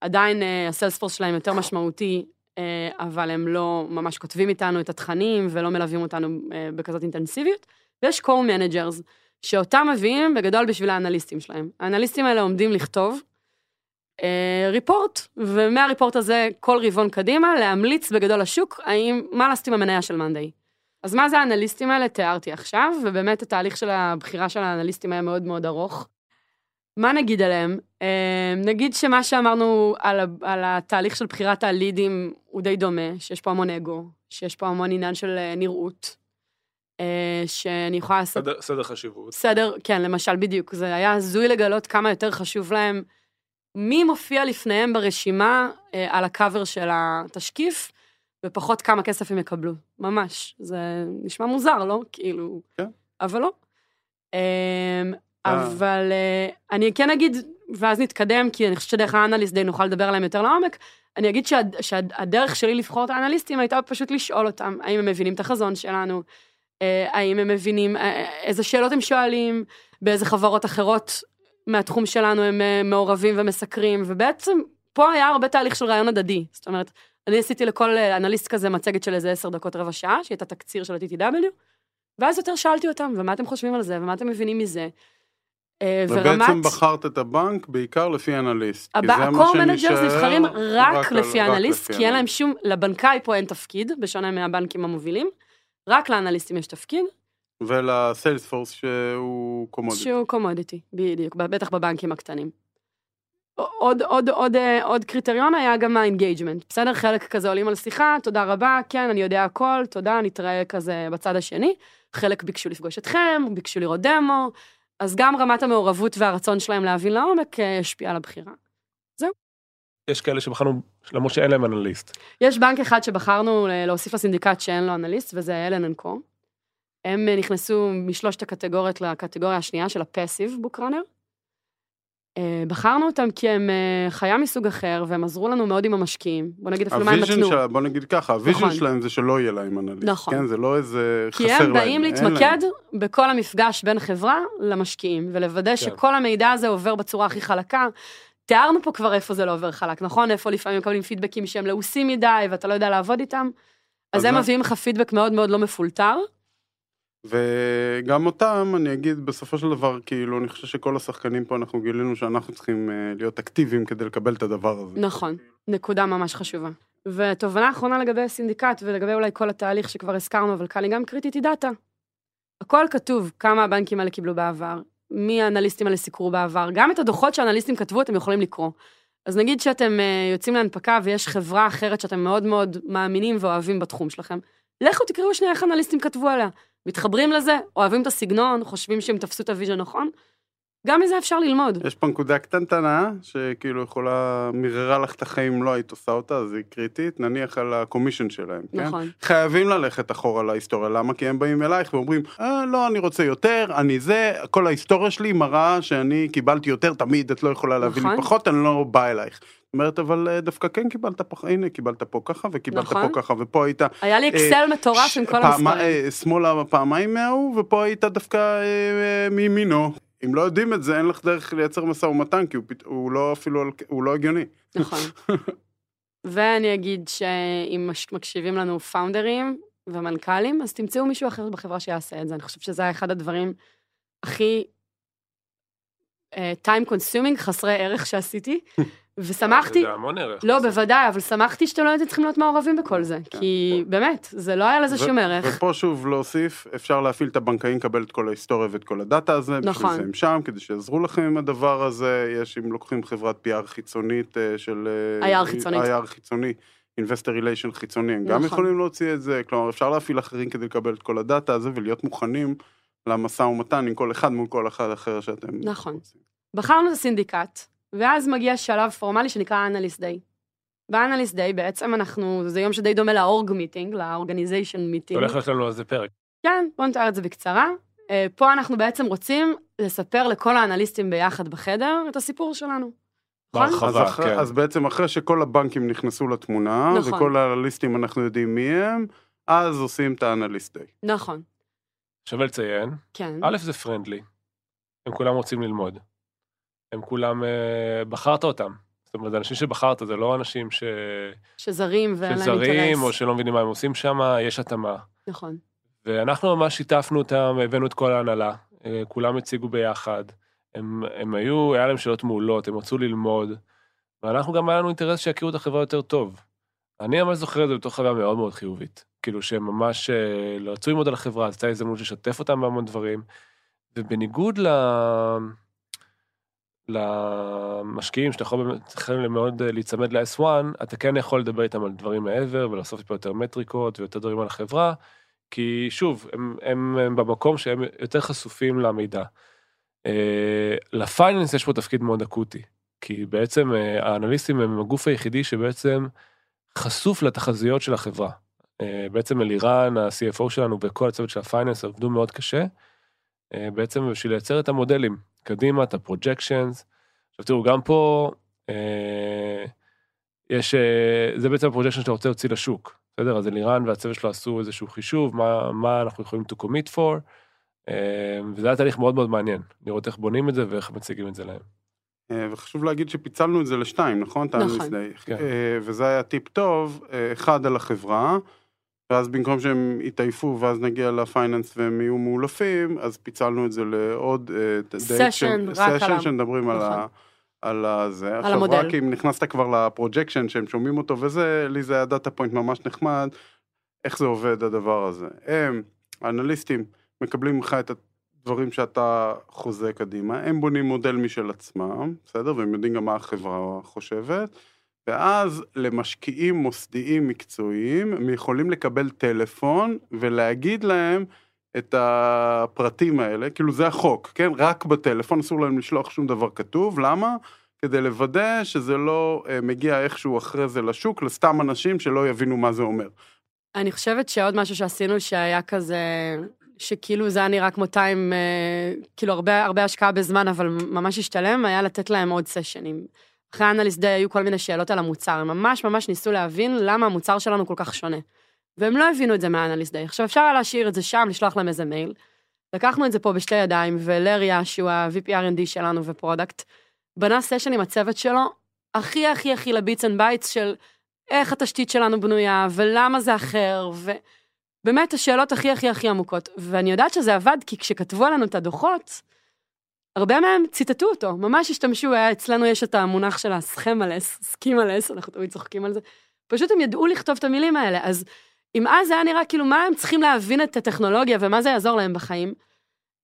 עדיין, אה, הסיילספורס שלהם יותר משמעותי, אה, אבל הם לא ממש כותבים איתנו את התכנים ולא מלווים אותנו בכזאת אינטנסיביות, ויש core managers, שאותם מביאים בגדול בשביל האנליסטים שלהם. האנליסטים האלה עומדים לכתוב ריפורט, ומהריפורט הזה כל רבעון קדימה להמליץ בגדול לשוק האם, מה לעשות עם המניה של מאנדיי. אז מה זה האנליסטים האלה? תיארתי עכשיו, ובאמת התהליך של הבחירה של האנליסטים היה מאוד מאוד ארוך. מה נגיד עליהם? אה, נגיד שמה שאמרנו על, על התהליך של בחירת הלידים הוא די דומה, שיש פה המון אגו, שיש פה המון עניין של אה, נראות, אה, שאני יכולה לעשות... סדר- סדר חשיבות. בסדר, כן, למשל, בדיוק. זה היה הזוי לגלות כמה יותר חשוב להם מי מופיע לפניהם ברשימה על הקאבר של התשקיף, ופחות כמה כסף הם יקבלו. ממש. זה נשמע מוזר, לא? כאילו... כן. אבל לא. אה, אה. אבל אה, אני כן אגיד, ואז נתקדם, כי אני חושבת שדרך האנליסט די נוכל לדבר עליהם יותר לעומק, אני אגיד שהד- שהדרך שלי לבחור את האנליסטים הייתה פשוט לשאול אותם, האם הם מבינים את החזון שלנו, אה, האם הם מבינים איזה שאלות הם שואלים, באיזה חברות אחרות מהתחום שלנו הם מעורבים ומסקרים, ובעצם פה היה הרבה תהליך של רעיון הדדי. זאת אומרת, אני עשיתי לכל אה, אנליסט כזה מצגת של איזה עשר דקות רבע שעה, שהייתה תקציר של ה-TTW, ואז יותר שאלתי אותם, ומה אתם חושבים על זה, ומה אתם מבינים מזה. אה, ובעצם בחרת את הבנק בעיקר לפי אנליסט. ה-core managers שנשאר נבחרים רק לפי רק לפי כי אין להם אנליסט. שום, לבנקאי פה אין תפקיד, בשונה מהבנקים המובילים, רק לאנליסטים יש תפקיד, ול-sales force שהוא commodity. שהוא commodity, בדיוק, בטח בבנקים הקטנים. עוד, עוד, עוד, אה, עוד קריטריון היה גם ה-engagement, בסדר? חלק כזה עולים על שיחה, תודה רבה, כן, אני יודע הכל, תודה, נתראה כזה בצד השני. חלק ביקשו לפגוש אתכם, ביקשו לראות דמו, אז גם רמת המעורבות והרצון שלהם להבין לעומק אה, השפיעה על הבחירה. יש כאלה שבחרנו, למרות שאין להם אנליסט. יש בנק אחד שבחרנו ל- להוסיף לסינדיקט שאין לו אנליסט, וזה Allen & Co. הם אה, נכנסו משלושת הקטגוריות לקטגוריה השנייה של ה-passive bookrunner. אה, בחרנו אותם כי הם אה, חיה מסוג אחר, והם עזרו לנו מאוד עם המשקיעים. בוא נגיד אפילו מה הם נתנו. שלה, בוא נגיד ככה, ה-vision נכון. שלהם זה שלא יהיה להם אנליסט. נכון. כן, זה לא איזה חסר כי להם. הם באים אין להתמקד להם. בכל המפגש בין חברה למשקיעים, ולוודא שכל המידע הזה עובר בצורה הכי חלקה. תיארנו פה כבר איפה זה לא עובר חלק, נכון? איפה לפעמים מקבלים פידבקים שהם לעוסים מדי, ואתה לא יודע לעבוד איתם. אז אז הם? מביאים לך פידבק מאוד מאוד לא מפולטר. וגם אותם, אני אגיד, בסופו של דבר, כאילו, אני חושב שכל השחקנים פה, אנחנו גילינו שאנחנו צריכים אה, להיות אקטיביים כדי לקבל את הדבר הזה. נכון, נקודה ממש חשובה. ותובנה אחרונה לגבי הסינדיקט ולגבי אולי כל התהליך שכבר הזכרנו, אבל כאן היא גם קריטית, היא דאטה. הכל כתוב, כמה הבנקים האלה קיבלו בעבר, מי האנליסטים האלה סיקרו בעבר, גם את הדוחות שהאנליסטים כתבו אתם יכולים לקרוא. אז נגיד שאתם אה, יוצאים להנפקה ויש חברה אחרת שאתם מאוד מאוד מאמינים ואוהבים בתחום שלכם, לכו תקראו שנייה איך אנליסטים כתבו עליה. מתחברים לזה, אוהבים את הסגנון, חושבים שהם תפסו את ה-vision נכון, גם מזה אפשר ללמוד. יש פה נקודה קטנטנה, שכאילו יכולה, מיררה לך את החיים לא היית עושה אותה, אז היא קריטית, נניח על ה-commission שלהם, כן? נכון. חייבים ללכת אחורה להיסטוריה, למה? כי הם באים אלייך ואומרים, אה, לא, אני רוצה יותר, אני זה, כל ההיסטוריה שלי מראה שאני קיבלתי יותר, תמיד את לא יכולה להביא לי נכון. פחות, אני לא בא אלייך. אומרת, אבל אה, דווקא כן קיבלת פה, הנה, קיבלת פה ככה, וקיבלת נכון. פה ככה, ופה היית... היה לי אקסל מטורף ש- עם כל פעמה- המספרים. אה, שמאלה פעמיים מההוא, ופה היית דווקא אה, אה, מימינו. אם לא יודעים את זה, אין לך דרך לייצר משא ומתן, כי הוא, פת- הוא לא אפילו, הוא לא הגיוני. נכון. <laughs> ואני אגיד שאם מקשיבים לנו פאונדרים ומנכ"לים, אז תמצאו מישהו אחר בחברה שיעשה את זה. אני חושבת שזה אחד הדברים הכי אה, time consuming, חסרי ערך שעשיתי, <laughs> ושמחתי, זה המון ערך. לא, בוודאי, אבל שמחתי שאתם לא הייתם צריכים להיות מעורבים בכל זה, כן. כי באמת, זה לא היה לזה שום ערך. ופה שוב להוסיף, אפשר להפעיל את הבנקאים, לקבל את כל ההיסטוריה ואת כל הדאטה הזה, נכון. בשביל זה הם שם, כדי שיעזרו לכם עם הדבר הזה, יש, אם לוקחים חברת PR חיצונית אה, של... אה, IR חיצונית. IR חיצוני. Investor Relation חיצוני, הם גם נכון. יכולים להוציא את זה, כלומר אפשר להפעיל אחרים כדי לקבל את כל הדאטה הזה ולהיות מוכנים למשא ומתן עם כל אחד מול כל אחד אחר שאתם... נכון. בחרנו את הסינדיקט, ואז מגיע שלב פורמלי שנקרא Analyst Day. ב-Analyst Day בעצם אנחנו, זה יום שדי דומה ל-org meeting, ל-organization meeting. הולך להיות לנו על זה פרק. כן, בואו נתאר את זה בקצרה. אה, פה אנחנו בעצם רוצים לספר לכל האנליסטים ביחד בחדר את הסיפור שלנו. נכון? בהרחבה. אחרי, כן. אז בעצם אחרי שכל הבנקים נכנסו לתמונה, נכון. וכל האנליסטים אנחנו יודעים מי הם, אז עושים את האנליסט דיי. נכון, שווה לציין, כן. א' זה פרנדלי, הם כולם רוצים ללמוד. הם כולם, אה, בחרת אותם. זאת אומרת, אנשים שבחרת זה לא אנשים ש... שזרים ואין להם שזרים, אינטרס. או שלא מבינים מה הם עושים שם, יש התאמה. נכון. ואנחנו ממש שיתפנו אותם, הבאנו את כל ההנהלה, אה, כולם הציגו ביחד. הם, הם היו, היה להם שאלות מעולות, הם רצו ללמוד, ואנחנו גם היה לנו אינטרס שיכירו את החברה יותר טוב. אני ממש זוכר את זה בתור חוויה מאוד מאוד חיובית. כאילו שהם ממש אה, לא רצו ללמוד על החברה, אז הייתה הזדמנות לשתף אותם בהמון דברים. ובניגוד ל... למשקיעים שאתה יכול באמת, צריכים מאוד אה, להיצמד ל-S1, אתה כן יכול לדבר איתם על דברים מעבר ולאסוף טיפה יותר מטריקות ויותר דברים על החברה, כי שוב, הם, הם, הם במקום שהם יותר חשופים למידע. אה, ל-finance יש פה תפקיד מאוד אקוטי, כי בעצם אה, האנליסטים הם הגוף היחידי שבעצם חשוף לתחזיות של החברה. בעצם אלירן, ה-CFO שלנו וכל הצוות של ה-finance עבדו מאוד קשה, בעצם בשביל לייצר את המודלים קדימה, את הפרוג'קשנס. עכשיו תראו, גם פה אה, יש, אה, זה בעצם ה-projection שאתה רוצה להוציא לשוק, בסדר? אז אלירן והצוות שלו עשו איזשהו חישוב, מה, מה אנחנו יכולים to commit for, אה, וזה היה תהליך מאוד מאוד מעניין, לראות איך בונים את זה ואיך מציגים את זה להם. אה, וחשוב להגיד שפיצלנו את זה לשתיים, נכון? נכון. כן. אה, וזה היה טיפ טוב, אה, אחד על החברה, ואז במקום שהם יתעייפו ואז נגיע ל-finance והם יהיו מעולפים, אז פיצלנו את זה לעוד אה, סשן, על סשן שמדברים על נכון. ה... על הזה. עכשיו המודל. רק אם נכנסת כבר ל-projection שהם שומעים אותו וזה, לי זה היה data point ממש נחמד, איך זה עובד הדבר הזה. הם, האנליסטים, מקבלים ממך את הדברים שאתה חוזה קדימה, הם בונים מודל משל עצמם, בסדר? והם יודעים גם מה החברה חושבת. ואז למשקיעים מוסדיים מקצועיים, הם יכולים לקבל טלפון ולהגיד להם את הפרטים האלה, כאילו זה החוק, כן? רק בטלפון, אסור להם לשלוח שום דבר כתוב, למה? כדי לוודא שזה לא אה, מגיע איכשהו אחרי זה לשוק, לסתם אנשים שלא יבינו מה זה אומר. אני חושבת שעוד משהו שעשינו שהיה כזה, שכאילו זה היה נראה כמו time, אה, כאילו הרבה, הרבה השקעה בזמן, אבל ממש השתלם, היה לתת להם עוד סשנים. אחרי analyst day היו כל מיני שאלות על המוצר, הם ממש ממש ניסו להבין למה המוצר שלנו כל כך שונה. והם לא הבינו את זה מה-analyst day. עכשיו אפשר להשאיר את זה שם, לשלוח להם איזה מייל. לקחנו את זה פה בשתי ידיים, ולריה, שהוא ה-VP R&D שלנו ו-product, בנה סשן עם הצוות שלו, הכי הכי הכי ל-bits and bytes של איך התשתית שלנו בנויה, ולמה זה אחר, ובאמת השאלות הכי הכי הכי עמוקות. ואני יודעת שזה עבד, כי כשכתבו עלינו את הדוחות, הרבה מהם ציטטו אותו, ממש השתמשו, היה, אצלנו יש את המונח של ה-schemaless, schemaless, אנחנו תמיד צוחקים על זה. פשוט הם ידעו לכתוב את המילים האלה, אז אם אז היה נראה כאילו מה הם צריכים להבין את הטכנולוגיה ומה זה יעזור להם בחיים,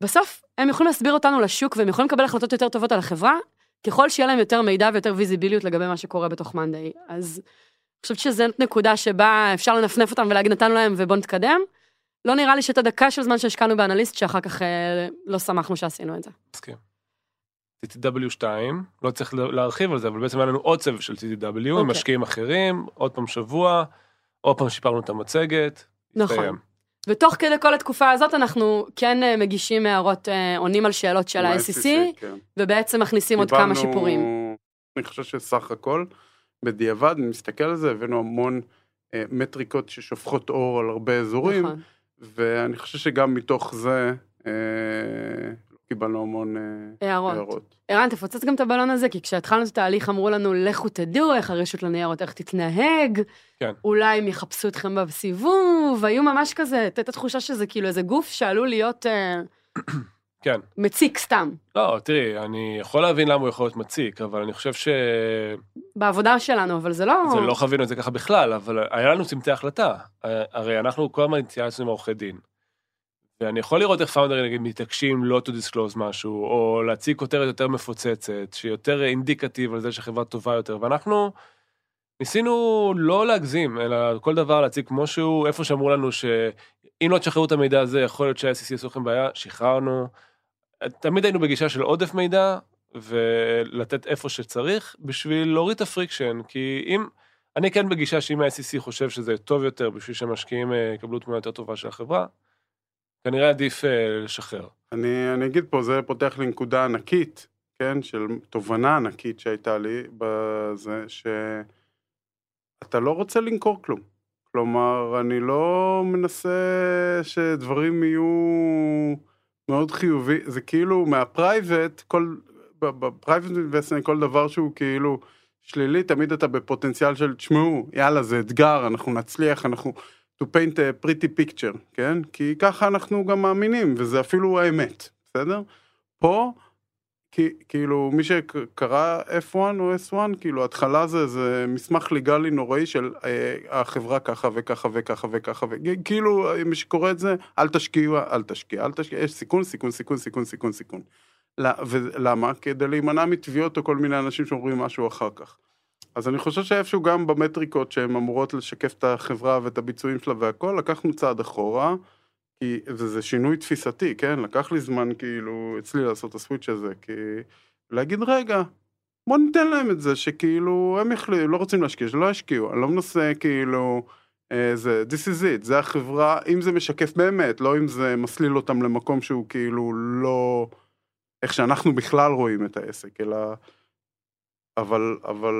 בסוף הם יכולים להסביר אותנו לשוק והם יכולים לקבל החלטות יותר טובות על החברה, ככל שיהיה להם יותר מידע ויותר ויזיביליות לגבי מה שקורה בתוך מאנדיי. אז אני חושבת שזו נקודה שבה אפשר לנפנף אותם ולהגיד נתנו להם ובוא נתקדם. לא נראה לי שאת הדקה של זמן שהשקענו באנליסט שאחר כך אה, לא שמחנו שעשינו את זה. מסכים. TTW2, לא צריך להרחיב על זה, אבל בעצם היה לנו עוד סבב של TTW עם אוקיי. משקיעים אחרים, עוד פעם שבוע, עוד פעם שיפרנו את המצגת. נכון. הסתיים. ותוך כדי כל התקופה הזאת אנחנו כן אה, מגישים הערות, אה, עונים על שאלות של ה-SEC, כן. ובעצם מכניסים עוד כמה שיפורים. אני חושב שסך הכל, בדיעבד, אני מסתכל על זה, הבאנו המון אה, מטריקות ששופכות אור על הרבה אזורים, נכון. ואני חושב שגם מתוך זה אה, קיבלנו המון אה, הערות. הערות. ערן, תפוצץ גם את הבלון הזה, כי כשהתחלנו את התהליך אמרו לנו, לכו תדעו איך הרשות לניירות, איך תתנהג, כן. אולי הם יחפשו אתכם בסיבוב, היו ממש כזה, הייתה תחושה שזה כאילו איזה גוף שעלול להיות אה, כן. מציק סתם, לא, תראי, אני יכול להבין למה הוא יכול להיות מציק, אבל אני חושב שזה בעבודה שלנו, אבל זה לא... לא חווינו את זה ככה בכלל, אבל היה לנו צמתי החלטה. אה, הרי אנחנו כל הזמן התייעצנו עם עורכי דין. ואני יכול לראות איך פאונדרים נגיד מתעקשים לא to disclose משהו, או להציג כותרת יותר מפוצצת, שיותר אינדיקטיב על זה שהחברה טובה יותר, ואנחנו ניסינו לא להגזים, אלא כל דבר להציג כמו שהוא, איפה שאמרו לנו שאם לא תשחררו את המידע הזה, יכול להיות שה-SEC יעשו לכם בעיה, שחררנו. תמיד היינו בגישה של עודף מידע, ולתת איפה שצריך, בשביל להוריד את ה-friction, כי אם, אני כן בגישה שאם ה-SEC חושב שזה טוב יותר, בשביל שהמשקיעים אה, יקבלו תמונה יותר טובה של החברה, כנראה עדיף אה, לשחרר. אני, אני אגיד פה, זה פותח לי נקודה ענקית, כן, של תובנה ענקית שהייתה לי בזה, שאתה לא רוצה למכור כלום. כלומר, אני לא מנסה שדברים יהיו מאוד חיובי, זה כאילו מה-private, כל, ב-private investment כל דבר שהוא כאילו שלילי, תמיד אתה בפוטנציאל של, תשמעו, יאללה, זה אתגר, אנחנו נצליח, אנחנו... to paint a pretty picture, כן? כי ככה אנחנו גם מאמינים, וזה אפילו האמת, בסדר? פה, כאילו, מי שקרא F1 או S1, כאילו, התחלה זה, זה מסמך ליגלי נוראי של אה, החברה ככה וככה וככה וככה, וכאילו, מי שקורא את זה, אל תשקיעו, אל תשקיע, אל תשקיע, יש סיכון, סיכון, סיכון, סיכון, סיכון, סיכון. ולמה? כדי להימנע מתביעות או כל מיני אנשים שאומרים משהו אחר כך. אז אני חושב שאיפשהו גם במטריקות שהן אמורות לשקף את החברה ואת הביצועים שלה והכל, לקחנו צעד אחורה, כי, וזה שינוי תפיסתי, כן? לקח לי זמן כאילו אצלי לעשות את הסוויץ' הזה, כי להגיד רגע, בוא ניתן להם את זה, שכאילו הם יחליטו, לא רוצים להשקיע, שלא ישקיעו, אני לא מנסה כאילו, אה, זה, this is it, זה החברה, אם זה משקף באמת, לא אם זה מסליל אותם למקום שהוא כאילו לא, איך שאנחנו בכלל רואים את העסק, אלא, אבל, אבל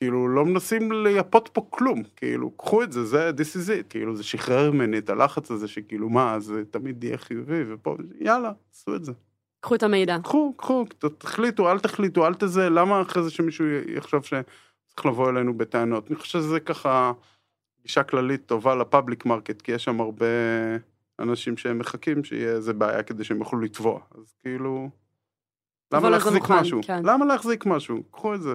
כאילו לא מנסים לייפות פה כלום, כאילו קחו את זה, זה this is it, כאילו זה שחרר ממני את הלחץ הזה שכאילו מה, זה תמיד יהיה חיובי ופה, יאללה, עשו את זה. קחו את המידע. קחו, קחו, תחליטו, אל תחליטו, אל תזה, למה אחרי זה שמישהו יחשוב שצריך לבוא אלינו בטענות? אני חושב שזה ככה גישה כללית טובה ל public market, כי יש שם הרבה אנשים שהם מחכים שיהיה איזה בעיה כדי שהם יוכלו לתבוע, אז כאילו, למה להחזיק מוכן, משהו? כן. למה להחזיק משהו? קחו את זה.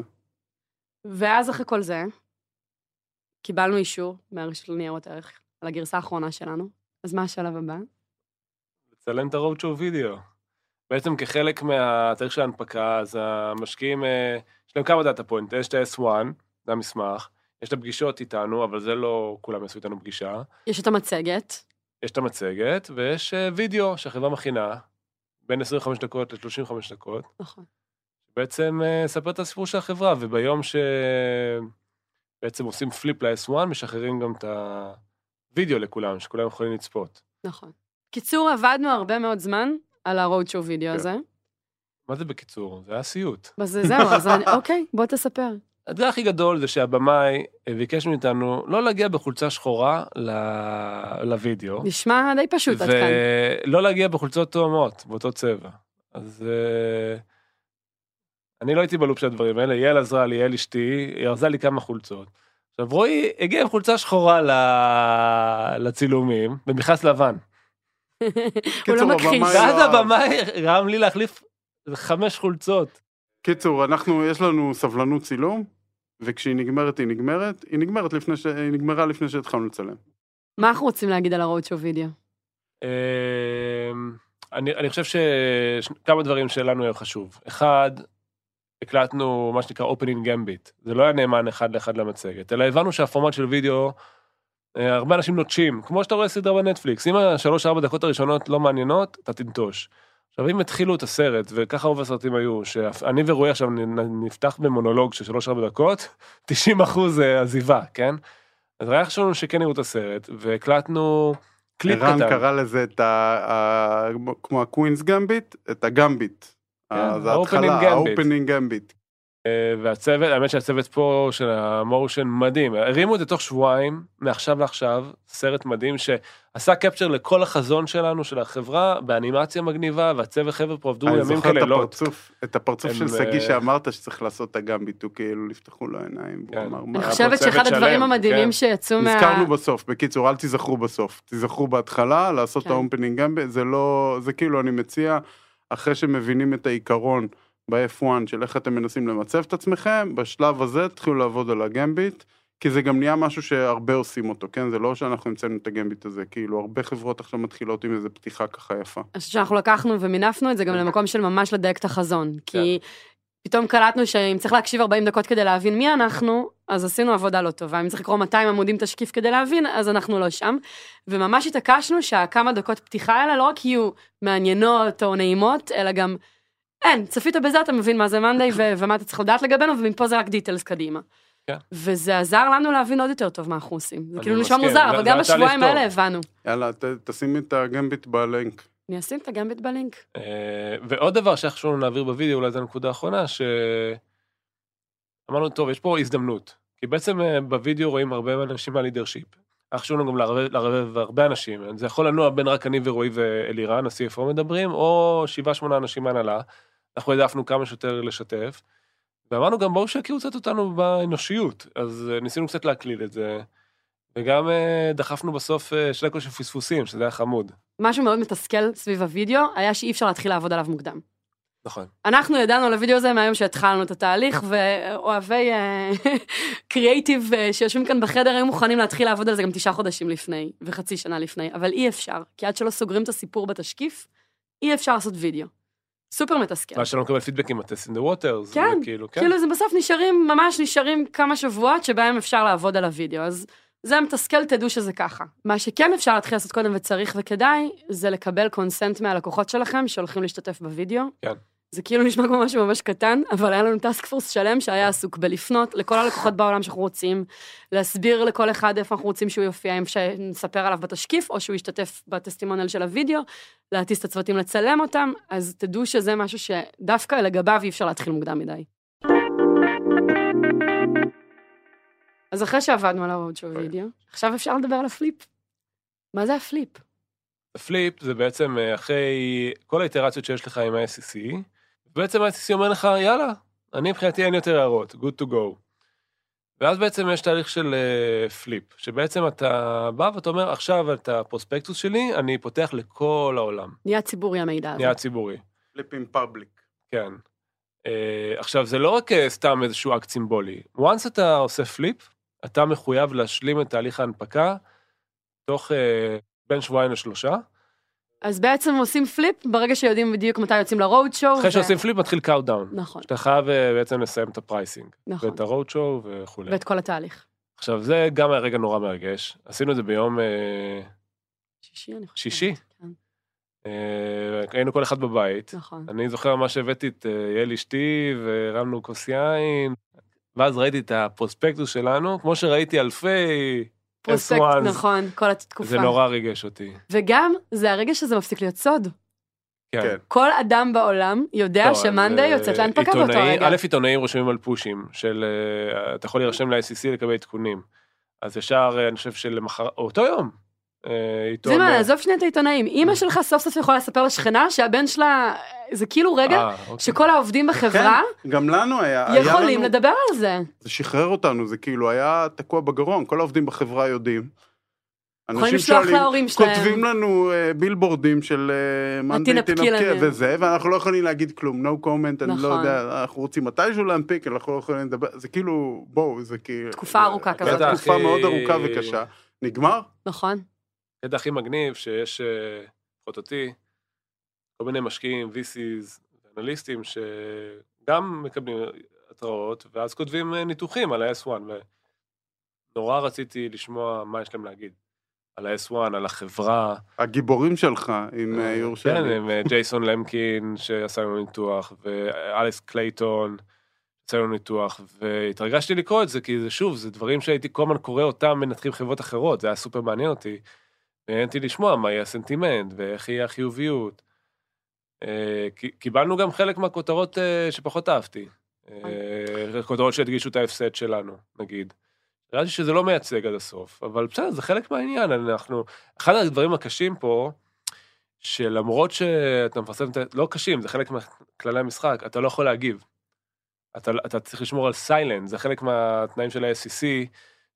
ואז אחרי כל זה, קיבלנו אישור מהרשות לניירות ערך על הגרסה האחרונה שלנו, אז מה השלב הבא? לצלם את ה roadshow video. בעצם כחלק מהתאריך של ההנפקה, אז המשקיעים, אה, יש להם כמה data point, יש את ה-S1, זה המסמך, יש את הפגישות איתנו, אבל זה לא כולם יעשו איתנו פגישה. יש את המצגת. יש את המצגת, ויש אה, וידאו שהחברה מכינה, בין 25 דקות ל-35 דקות. נכון. בעצם ספר את הסיפור של החברה, וביום שבעצם עושים פליפ ל-S1, משחררים גם את הוידאו לכולם, שכולם יכולים לצפות. נכון. קיצור, עבדנו הרבה מאוד זמן על ה-road show וידאו כן. הזה. מה זה בקיצור? זה היה סיוט. אז זהו, אז אני, <laughs> אוקיי, בוא תספר. האתגר הכי גדול זה שהבמאי ביקש מאיתנו לא להגיע בחולצה שחורה לוידאו. נשמע די פשוט עד כאן. ולא להגיע בחולצות תואמות, באותו צבע. אז אני לא הייתי בלופ של הדברים האלה, יעל עזרה לי, יעל אשתי, היא ארזה לי כמה חולצות. עכשיו רועי הגיע עם חולצה שחורה לצילומים, במכנס לבן. <laughs> הוא לא מכחיש. ואז הבמאי רם לי להחליף חמש חולצות. קיצור, אנחנו, יש לנו סבלנות צילום, וכשהיא נגמרת היא נגמרת, היא נגמרת לפני ש... היא נגמרה לפני שהתחלנו לצלם. מה אנחנו רוצים להגיד על הרודשו וידאו? אמ, אני, אני חושב שכמה דברים שלנו היה חשוב. אחד, הקלטנו מה שנקרא opening gambit, זה לא היה נאמן אחד לאחד למצגת, אלא הבנו שהפורמט של וידאו, אה, הרבה אנשים נוטשים, כמו שאתה רואה סדרה בנטפליקס, אם השלוש ארבע דקות הראשונות לא מעניינות, אתה תנטוש. עכשיו אם התחילו את הסרט, וככה רוב הסרטים היו, שאני ורועי עכשיו נפתח במונולוג של שלוש ארבע דקות, <laughs> 90 אחוז אה, עזיבה, כן? אז היה חשוב לנו שכן יראו את הסרט, והקלטנו קליפ קטן. ערן קרא לזה את ה... כמו הקווינס גמביט, את הגמביט. כן, זה ההתחלה, האופנינג גמביט. אה, והצוות, האמת שהצוות פה של ה motion מדהים, הרימו את זה תוך שבועיים, מעכשיו לעכשיו, סרט מדהים שעשה capture לכל החזון שלנו, של החברה, באנימציה מגניבה, והצוות חבר'ה פה עבדו ימים כלילות. אני זוכר את הפרצוף של שגיא אה, שאמרת שצריך לעשות את ה gambit, הוא כאילו נפתחו לו עיניים, כן. אני חושבת שאחד הדברים המדהימים כן. שיצאו מה... נזכרנו בסוף, בקיצור, אל תיזכרו בסוף, תיזכרו בהתחלה, לעשות את. ה opening gambit, זה לא, זה כאילו, אני מציע... אחרי שמבינים את העיקרון ב-F1 של איך אתם מנסים למצב את עצמכם, בשלב הזה תתחילו לעבוד על ה gambit, כי זה גם נהיה משהו שהרבה עושים אותו, כן? זה לא שאנחנו המצאנו את ה gambit הזה, כאילו הרבה חברות עכשיו מתחילות עם איזה פתיחה ככה יפה. אז שאנחנו לקחנו ומינפנו את זה גם למקום של ממש לדייק את החזון, כי כן. פתאום קלטנו שאם צריך להקשיב 40 דקות כדי להבין מי אנחנו, אז עשינו עבודה לא טובה. אם צריך לקרוא 200 עמודים תשקיף כדי להבין, אז אנחנו לא שם. וממש התעקשנו שהכמה דקות פתיחה האלה לא רק יהיו מעניינות או נעימות, אלא גם, אין, צפית בזה, אתה מבין מה זה מאנדיי ו- ומה אתה צריך לדעת לגבינו, ומפה זה רק דיטלס קדימה. כן. וזה עזר לנו להבין עוד יותר טוב מה אנחנו עושים. זה כאילו נשמע מוזר, אבל גם בשבועיים. האלה הבנו. יאללה, ת, תשימי את הגמביט בלינק. אני אשים את הגמביט בלינק. אה, ועוד דבר שחשוב לנו להעביר בווידאו, אולי זו הנקודה האחרונה, ש... אמרנו, טוב, יש פה הזדמנות. כי בעצם אה, בווידאו רואים הרבה אנשים מהלידרשיפ. חשוב לנו גם לערבב, הרבה אנשים. זה יכול לנוע בין רק אני ורועי ואלירן, ה-CFO מדברים, או שבעה, שמונה אנשים מהנהלה. אנחנו העדפנו כמה שיותר לשתף. ואמרנו גם, בואו שיכירו קצת אותנו באנושיות. אז אה, ניסינו קצת להקליל את זה. וגם אה, דחפנו בסוף שני של פספוסים, שזה היה חמוד. משהו מאוד מתסכל סביב הוידאו, היה שאי אפשר להתחיל לעבוד עליו מוקדם. נכון. אנחנו ידענו על הוידאו הזה מהיום שהתחלנו את התהליך, ואוהבי <laughs> קריאייטיב שיושבים כאן בחדר היו מוכנים להתחיל לעבוד על זה גם תשעה חודשים לפני, וחצי שנה לפני, אבל אי אפשר, כי עד שלא סוגרים את הסיפור בתשקיף, אי אפשר לעשות וידאו. סופר מתסכל. ואז שלא מקבל פידבקים, הטסט in the waters. כן, וכאילו, כן. כאילו זה בסוף נשארים, ממש נשארים כמה שבועות שבהם אפשר לעבוד על הוידאו, אז זה מתסכל, תדעו שזה ככה. מה שכן אפשר להתחיל לעשות קודם וצריך וכדאי, זה לקבל קונסנט מהלקוחות שלכם שהולכים להשתתף בוידאו. כן. זה כאילו נשמע כמו משהו ממש קטן, אבל היה לנו טאסק פורס שלם שהיה עסוק בלפנות לכל הלקוחות בעולם שאנחנו רוצים, להסביר לכל אחד איפה אנחנו רוצים שהוא יופיע, אם שנספר עליו בתשקיף, או שהוא ישתתף בטסטימונל של הוידאו, להטיס את הצוותים לצלם אותם, אז תדעו שזה משהו שדווקא לגביו אי אפשר להתחיל מוקדם מדי. אז אחרי שעבדנו על ה roadshow video, עכשיו אפשר לדבר על הפליפ. מה זה הפליפ? פליפ זה בעצם אה, אחרי כל האיטרציות שיש לך עם ה-SEC, בעצם ה-SEC אומר לך, יאללה, אני מבחינתי אין יותר הערות, good to go. ואז בעצם יש תהליך של אה, flip, שבעצם אתה בא ואתה אומר, עכשיו את ה prospectus שלי, אני פותח לכל העולם, נהיה ציבורי המידע הזה. נהיה ציבורי. flipping public. כן. Uh, עכשיו, זה לא רק uh, סתם איזשהו אקט סימבולי. once אתה עושה flip, אתה מחויב להשלים את תהליך ההנפקה תוך uh, בין שבועיים לשלושה. אז בעצם עושים flip ברגע שיודעים בדיוק מתי יוצאים ל roadshow. אחרי שעושים flip מתחיל countdown. נכון, שאתה חייב uh, בעצם לסיים את ה pricing. נכון. ואת ה roadshow וכולי. ואת כל התהליך. עכשיו, זה גם היה רגע נורא מרגש. עשינו את זה ביום uh, שישי, אני חושבת. שישי? כן, uh, היינו כל אחד בבית. נכון. אני זוכר ממש הבאתי את יעל אשתי והרמנו כוס יין. ואז ראיתי את הפרוספקטוס שלנו, כמו שראיתי אלפי פרוספקט, S1s. נכון, כל התקופה. זה נורא ריגש אותי. וגם, זה הרגע שזה מפסיק להיות סוד. כן. כן. כל אדם בעולם יודע לא, שמאנדיי אז, יוצאת אה, להנפקה באותו רגע. א', עיתונאים רושמים על פושים, של אה, אתה יכול להירשם ל-ICC לקבל עדכונים. אז ישר, אה, אני חושב שלמחר, אותו יום. עיתון... אה, עזוב שנייה את העיתונאים. אימא שלך סוף סוף יכולה לספר לשכנה שהבן שלה, זה כאילו רגע אה, אוקיי. שכל העובדים בחברה כן, גם לנו היה. יכולים לדבר על זה. זה שחרר אותנו, זה כאילו היה תקוע בגרון, כל העובדים בחברה יודעים. יכולים אנשים לשלוח שואלים, להורים שלהם. כותבים לנו אה, בילבורדים של מאנדי תנפקי. וזה, ואנחנו לא יכולים להגיד כלום, no comment, אני לא נכון. יודע, אנחנו רוצים מתישהו להנפיק, אנחנו לא יכולים לדבר, זה כאילו, בואו, זה כאילו... תקופה ארוכה כזאת. תקופה מאוד ארוכה וקשה. נגמר? נכון. הקטע הכי מגניב שיש, אה, לפחות אותי, כל מיני משקיעים, VCs, אנליסטים, שגם מקבלים התראות, ואז כותבים אה, ניתוחים על ה-S1, ונורא רציתי לשמוע מה יש להם להגיד. על ה-S1, על החברה. הגיבורים שלך, אם אה, יורשה כן. עם ג'ייסון למקין שעשה לנו ניתוח, ואליס קלייטון עשה לנו ניתוח, והתרגשתי לקרוא את זה, כי זה שוב, זה דברים שהייתי כל הזמן קורא אותם מנתחים חברות אחרות, זה היה סופר מעניין אותי. אותי לשמוע מה יהיה הסנטימנט, ואיך יהיה החיוביות. אה, קיבלנו גם חלק מהכותרות אה, שפחות אהבתי. אה, כותרות שהדגישו את ההפסד שלנו, נגיד. נראה לי שזה לא מייצג עד הסוף, אבל בסדר, זה חלק מהעניין, אנחנו... אחד הדברים הקשים פה, שלמרות שאתה מפרסם את ה... לא קשים, זה חלק מכללי המשחק, אתה לא יכול להגיב. אתה, אתה צריך לשמור על סיילנט, זה חלק מהתנאים של ה-SEC,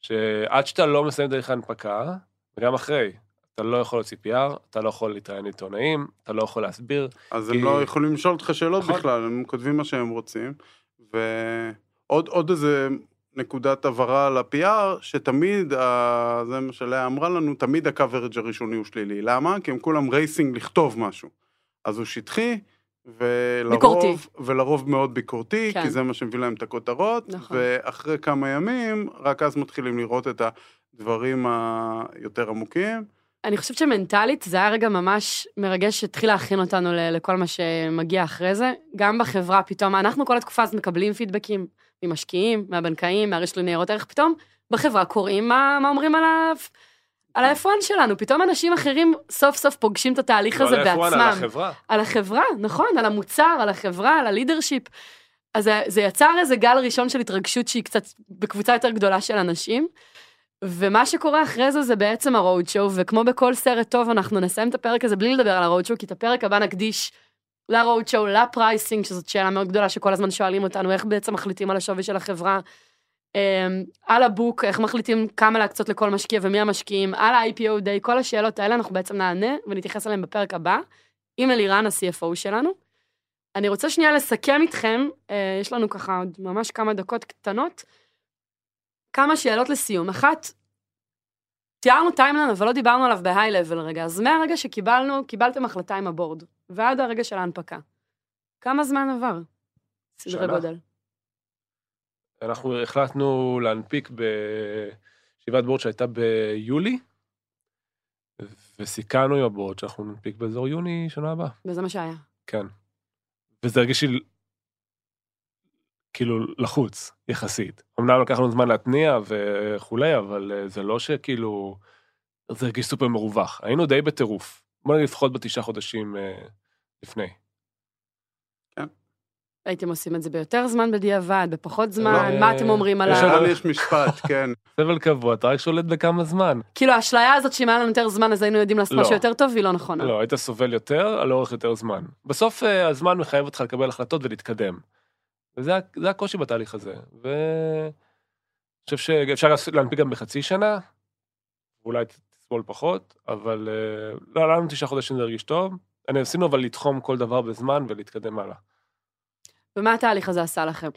שעד שאתה לא מסיים דרך ההנפקה, וגם אחרי, אתה לא יכול להוציא PR, אתה לא יכול להתראיין לעיתונאים, אתה לא יכול להסביר. אז כי- הם לא יכולים לשאול אותך שאלות נכון. בכלל, הם כותבים מה שהם רוצים. ועוד עוד איזה נקודת הבהרה על ה-PR, שתמיד, ה- זה מה שלאה אמרה לנו, תמיד ה-coverage הראשוני הוא שלילי. למה? כי הם כולם רייסינג לכתוב משהו. אז הוא שטחי, ולרוב, ביקורתי. ולרוב מאוד ביקורתי, כן. כי זה מה שמביא להם את הכותרות, נכון. ואחרי כמה ימים, רק אז מתחילים לראות את הדברים היותר עמוקים. אני חושבת שמנטלית זה היה רגע ממש מרגש שהתחיל להכין אותנו לכל מה שמגיע אחרי זה. גם בחברה פתאום, אנחנו כל התקופה הזאת מקבלים פידבקים ממשקיעים, מהבנקאים, מהרשת לניירות ערך, פתאום בחברה קוראים מה, מה אומרים על ה... על ה-F1 שלנו, פתאום אנשים אחרים סוף סוף פוגשים את התהליך הזה לא על ה-F1, בעצמם. על החברה. על החברה, נכון, על המוצר, על החברה, על הלידרשיפ. אז זה, זה יצר איזה גל ראשון של התרגשות שהיא קצת בקבוצה יותר גדולה של אנשים. ומה שקורה אחרי זה זה בעצם הרוד שואו, וכמו בכל סרט טוב אנחנו נסיים את הפרק הזה בלי לדבר על הרוד שואו, כי את הפרק הבא נקדיש לרוד שואו, לפרייסינג, שזאת שאלה מאוד גדולה שכל הזמן שואלים אותנו, איך בעצם מחליטים על השווי של החברה. אמ, על הבוק, איך מחליטים כמה להקצות לכל משקיע ומי המשקיעים, על ה-IPO דיי, כל השאלות האלה אנחנו בעצם נענה ונתייחס אליהן בפרק הבא, עם אלירן, ה-CFO שלנו. אני רוצה שנייה לסכם איתכם, אה, יש לנו ככה עוד ממש כמה דקות קטנות, כמה שאלות לסיום. אחת, תיארנו timeline, אבל לא דיברנו עליו ב high-level רגע, אז מהרגע שקיבלנו, קיבלתם החלטה עם ה board, ועד הרגע של ההנפקה. כמה זמן עבר? סדרי שנה. גודל. אנחנו החלטנו להנפיק בישיבת board שהייתה ביולי, וסיכמנו עם הבורד שאנחנו ננפיק באזור יוני שנה הבאה. וזה מה שהיה. כן. וזה הרגיש לי כאילו לחוץ יחסית. אמנם לקח לנו זמן להתניע וכולי, אבל אה, זה לא שכאילו, זה הרגיש סופר מרווח. היינו די בטירוף. בוא נגיד לפחות בתשעה חודשים אה, לפני. הייתם עושים את זה ביותר זמן בדיעבד, בפחות זמן, לא, מה אה, אתם אומרים על יש משפט, כן. <laughs> סבל קבוע, אתה רק שולט בכמה זמן. כאילו האשליה הזאת שאם היה לנו יותר זמן אז היינו יודעים לעשות לא. משהו יותר טוב, היא לא נכונה. לא, היית סובל יותר על אורך יותר זמן. בסוף אה, הזמן מחייב אותך לקבל החלטות ולהתקדם. וזה זה הקושי בתהליך הזה. ואני חושב שאפשר להנפיק גם בחצי שנה, אולי תסבול פחות, אבל אה, לא, לנו תשעה חודשים זה הרגיש טוב. אני עשינו אבל לתחום כל דבר בזמן ולהתקדם הלאה. ומה התהליך הזה עשה לכם?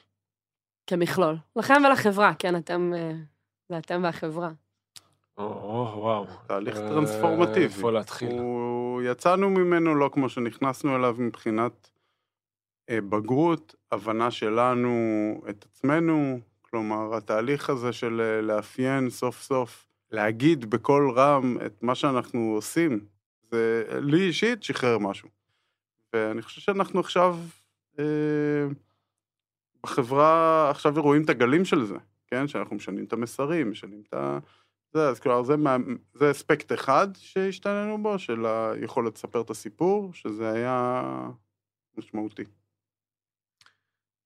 כמכלול. לכם ולחברה, כן, אתם, אה, זה אתם והחברה. או, או, וואו. תהליך אה, טרנספורמטיבי. איפה להתחיל? הוא... יצאנו ממנו לא כמו שנכנסנו אליו מבחינת בגרות, הבנה שלנו את עצמנו, כלומר, התהליך הזה של אה, לאפיין סוף סוף, להגיד בקול רם את מה שאנחנו עושים, זה לי אישית שחרר משהו. ואני חושב שאנחנו עכשיו, אה, בחברה, עכשיו רואים את הגלים של זה, כן? שאנחנו משנים את המסרים, משנים את ה... זה, אז כלומר, זה, מה, זה אספקט אחד שהשתננו בו, של היכולת לספר את הסיפור, שזה היה משמעותי.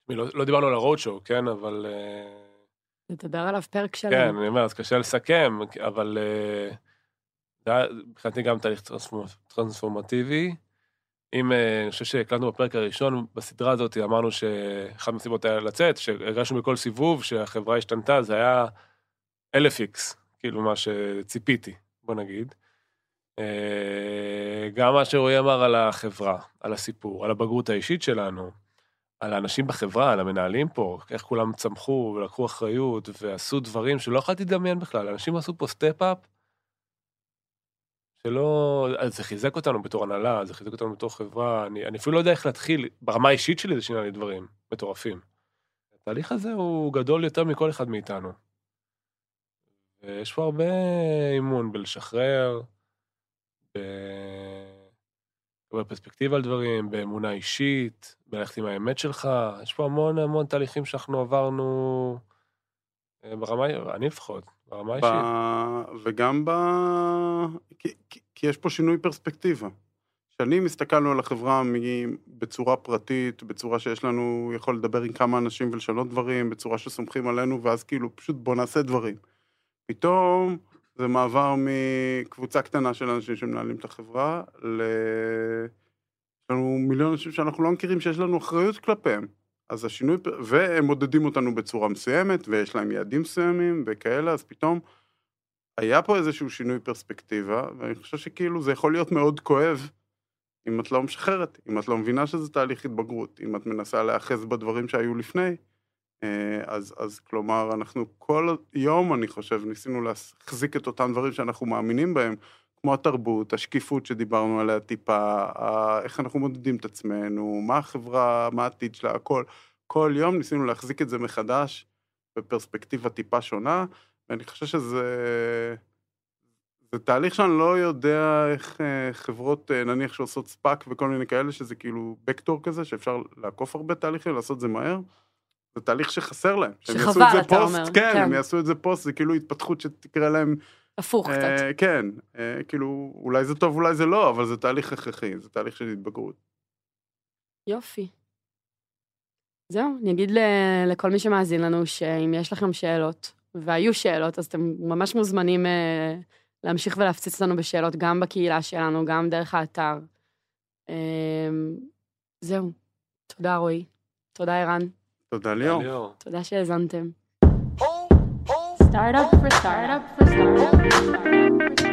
לא, לא דיברנו על הרוד שואו, כן? אבל... אה, נדבר עליו פרק שלם. כן, אני אומר, אז קשה לסכם, אבל אה, זה היה מבחינתי גם תהליך טרנספורמ- טרנספורמטיבי. אם, אה, אני חושב שהקלטנו בפרק הראשון בסדרה הזאת, אמרנו שאחת מהסיבות היה לצאת, שהרגשנו בכל סיבוב שהחברה השתנתה, זה היה אלף X, כאילו מה שציפיתי, בוא נגיד. גם מה שרועי אמר על החברה, על הסיפור, על הבגרות האישית שלנו, על האנשים בחברה, על המנהלים פה, איך כולם צמחו ולקחו אחריות ועשו דברים שלא יכולתי לדמיין בכלל. אנשים עשו פה step-up, שלא... אז זה חיזק אותנו בתור הנהלה, זה חיזק אותנו בתור חברה, אני, אני אפילו לא יודע איך להתחיל, ברמה האישית שלי זה שינה לי דברים מטורפים. התהליך הזה הוא גדול יותר מכל אחד מאיתנו. ויש פה הרבה אימון בלשחרר, לקבל פרספקטיבה על דברים, באמונה אישית, בלכת עם האמת שלך, יש פה המון המון תהליכים שאנחנו עברנו אה, ברמה, אני לפחות, ברמה ב... אישית. וגם ב... כי, כי, יש פה שינוי פרספקטיבה. שנים הסתכלנו על החברה בצורה פרטית, בצורה שיש לנו, יכול לדבר עם כמה אנשים ולשנות דברים, בצורה שסומכים עלינו, ואז כאילו פשוט בוא נעשה דברים. פתאום זה מעבר מקבוצה קטנה של אנשים שמנהלים את החברה, ל... יש לנו מיליון אנשים שאנחנו לא מכירים שיש לנו אחריות כלפיהם. אז השינוי, והם מודדים אותנו בצורה מסוימת, ויש להם יעדים מסוימים וכאלה, אז פתאום היה פה איזשהו שינוי פרספקטיבה, ואני חושב שכאילו זה יכול להיות מאוד כואב אם את לא משחררת, אם את לא מבינה שזה תהליך התבגרות, אם את מנסה להיאחז בדברים שהיו לפני, אז, אז כלומר, אנחנו כל יום, אני חושב, ניסינו להחזיק את אותם דברים שאנחנו מאמינים בהם, כמו התרבות, השקיפות שדיברנו עליה טיפה, איך אנחנו מודדים את עצמנו, מה החברה, מה העתיד שלה, הכל. כל יום ניסינו להחזיק את זה מחדש בפרספקטיבה טיפה שונה, ואני חושב שזה... זה תהליך שאני לא יודע איך אה, חברות, אה, נניח שעושות SPAC וכל מיני כאלה, שזה כאילו בקטע כזה, שאפשר לעקוף הרבה תהליכים, לעשות זה מהר. זה תהליך שחסר להם. שחבל, אתה פוסט, אומר, כן, כן. הם יעשו את זה פוסט, זה כאילו התפתחות שתקרה להם הפוך קצת. אה, כן, אה, כאילו, אולי זה טוב, אולי זה לא, אבל זה תהליך הכרחי, זה תהליך של התבגרות. יופי. זהו, אני אגיד ל- לכל מי שמאזין לנו, שאם יש לכם שאלות, והיו שאלות, אז אתם ממש מוזמנים אה, להמשיך ולהפציץ לנו בשאלות, גם בקהילה שלנו, גם דרך האתר. אה, זהו. תודה, רועי. תודה, ערן. תודה ליאור. ליאור. תודה שהאזנתם. Startup for startup for startup for startup.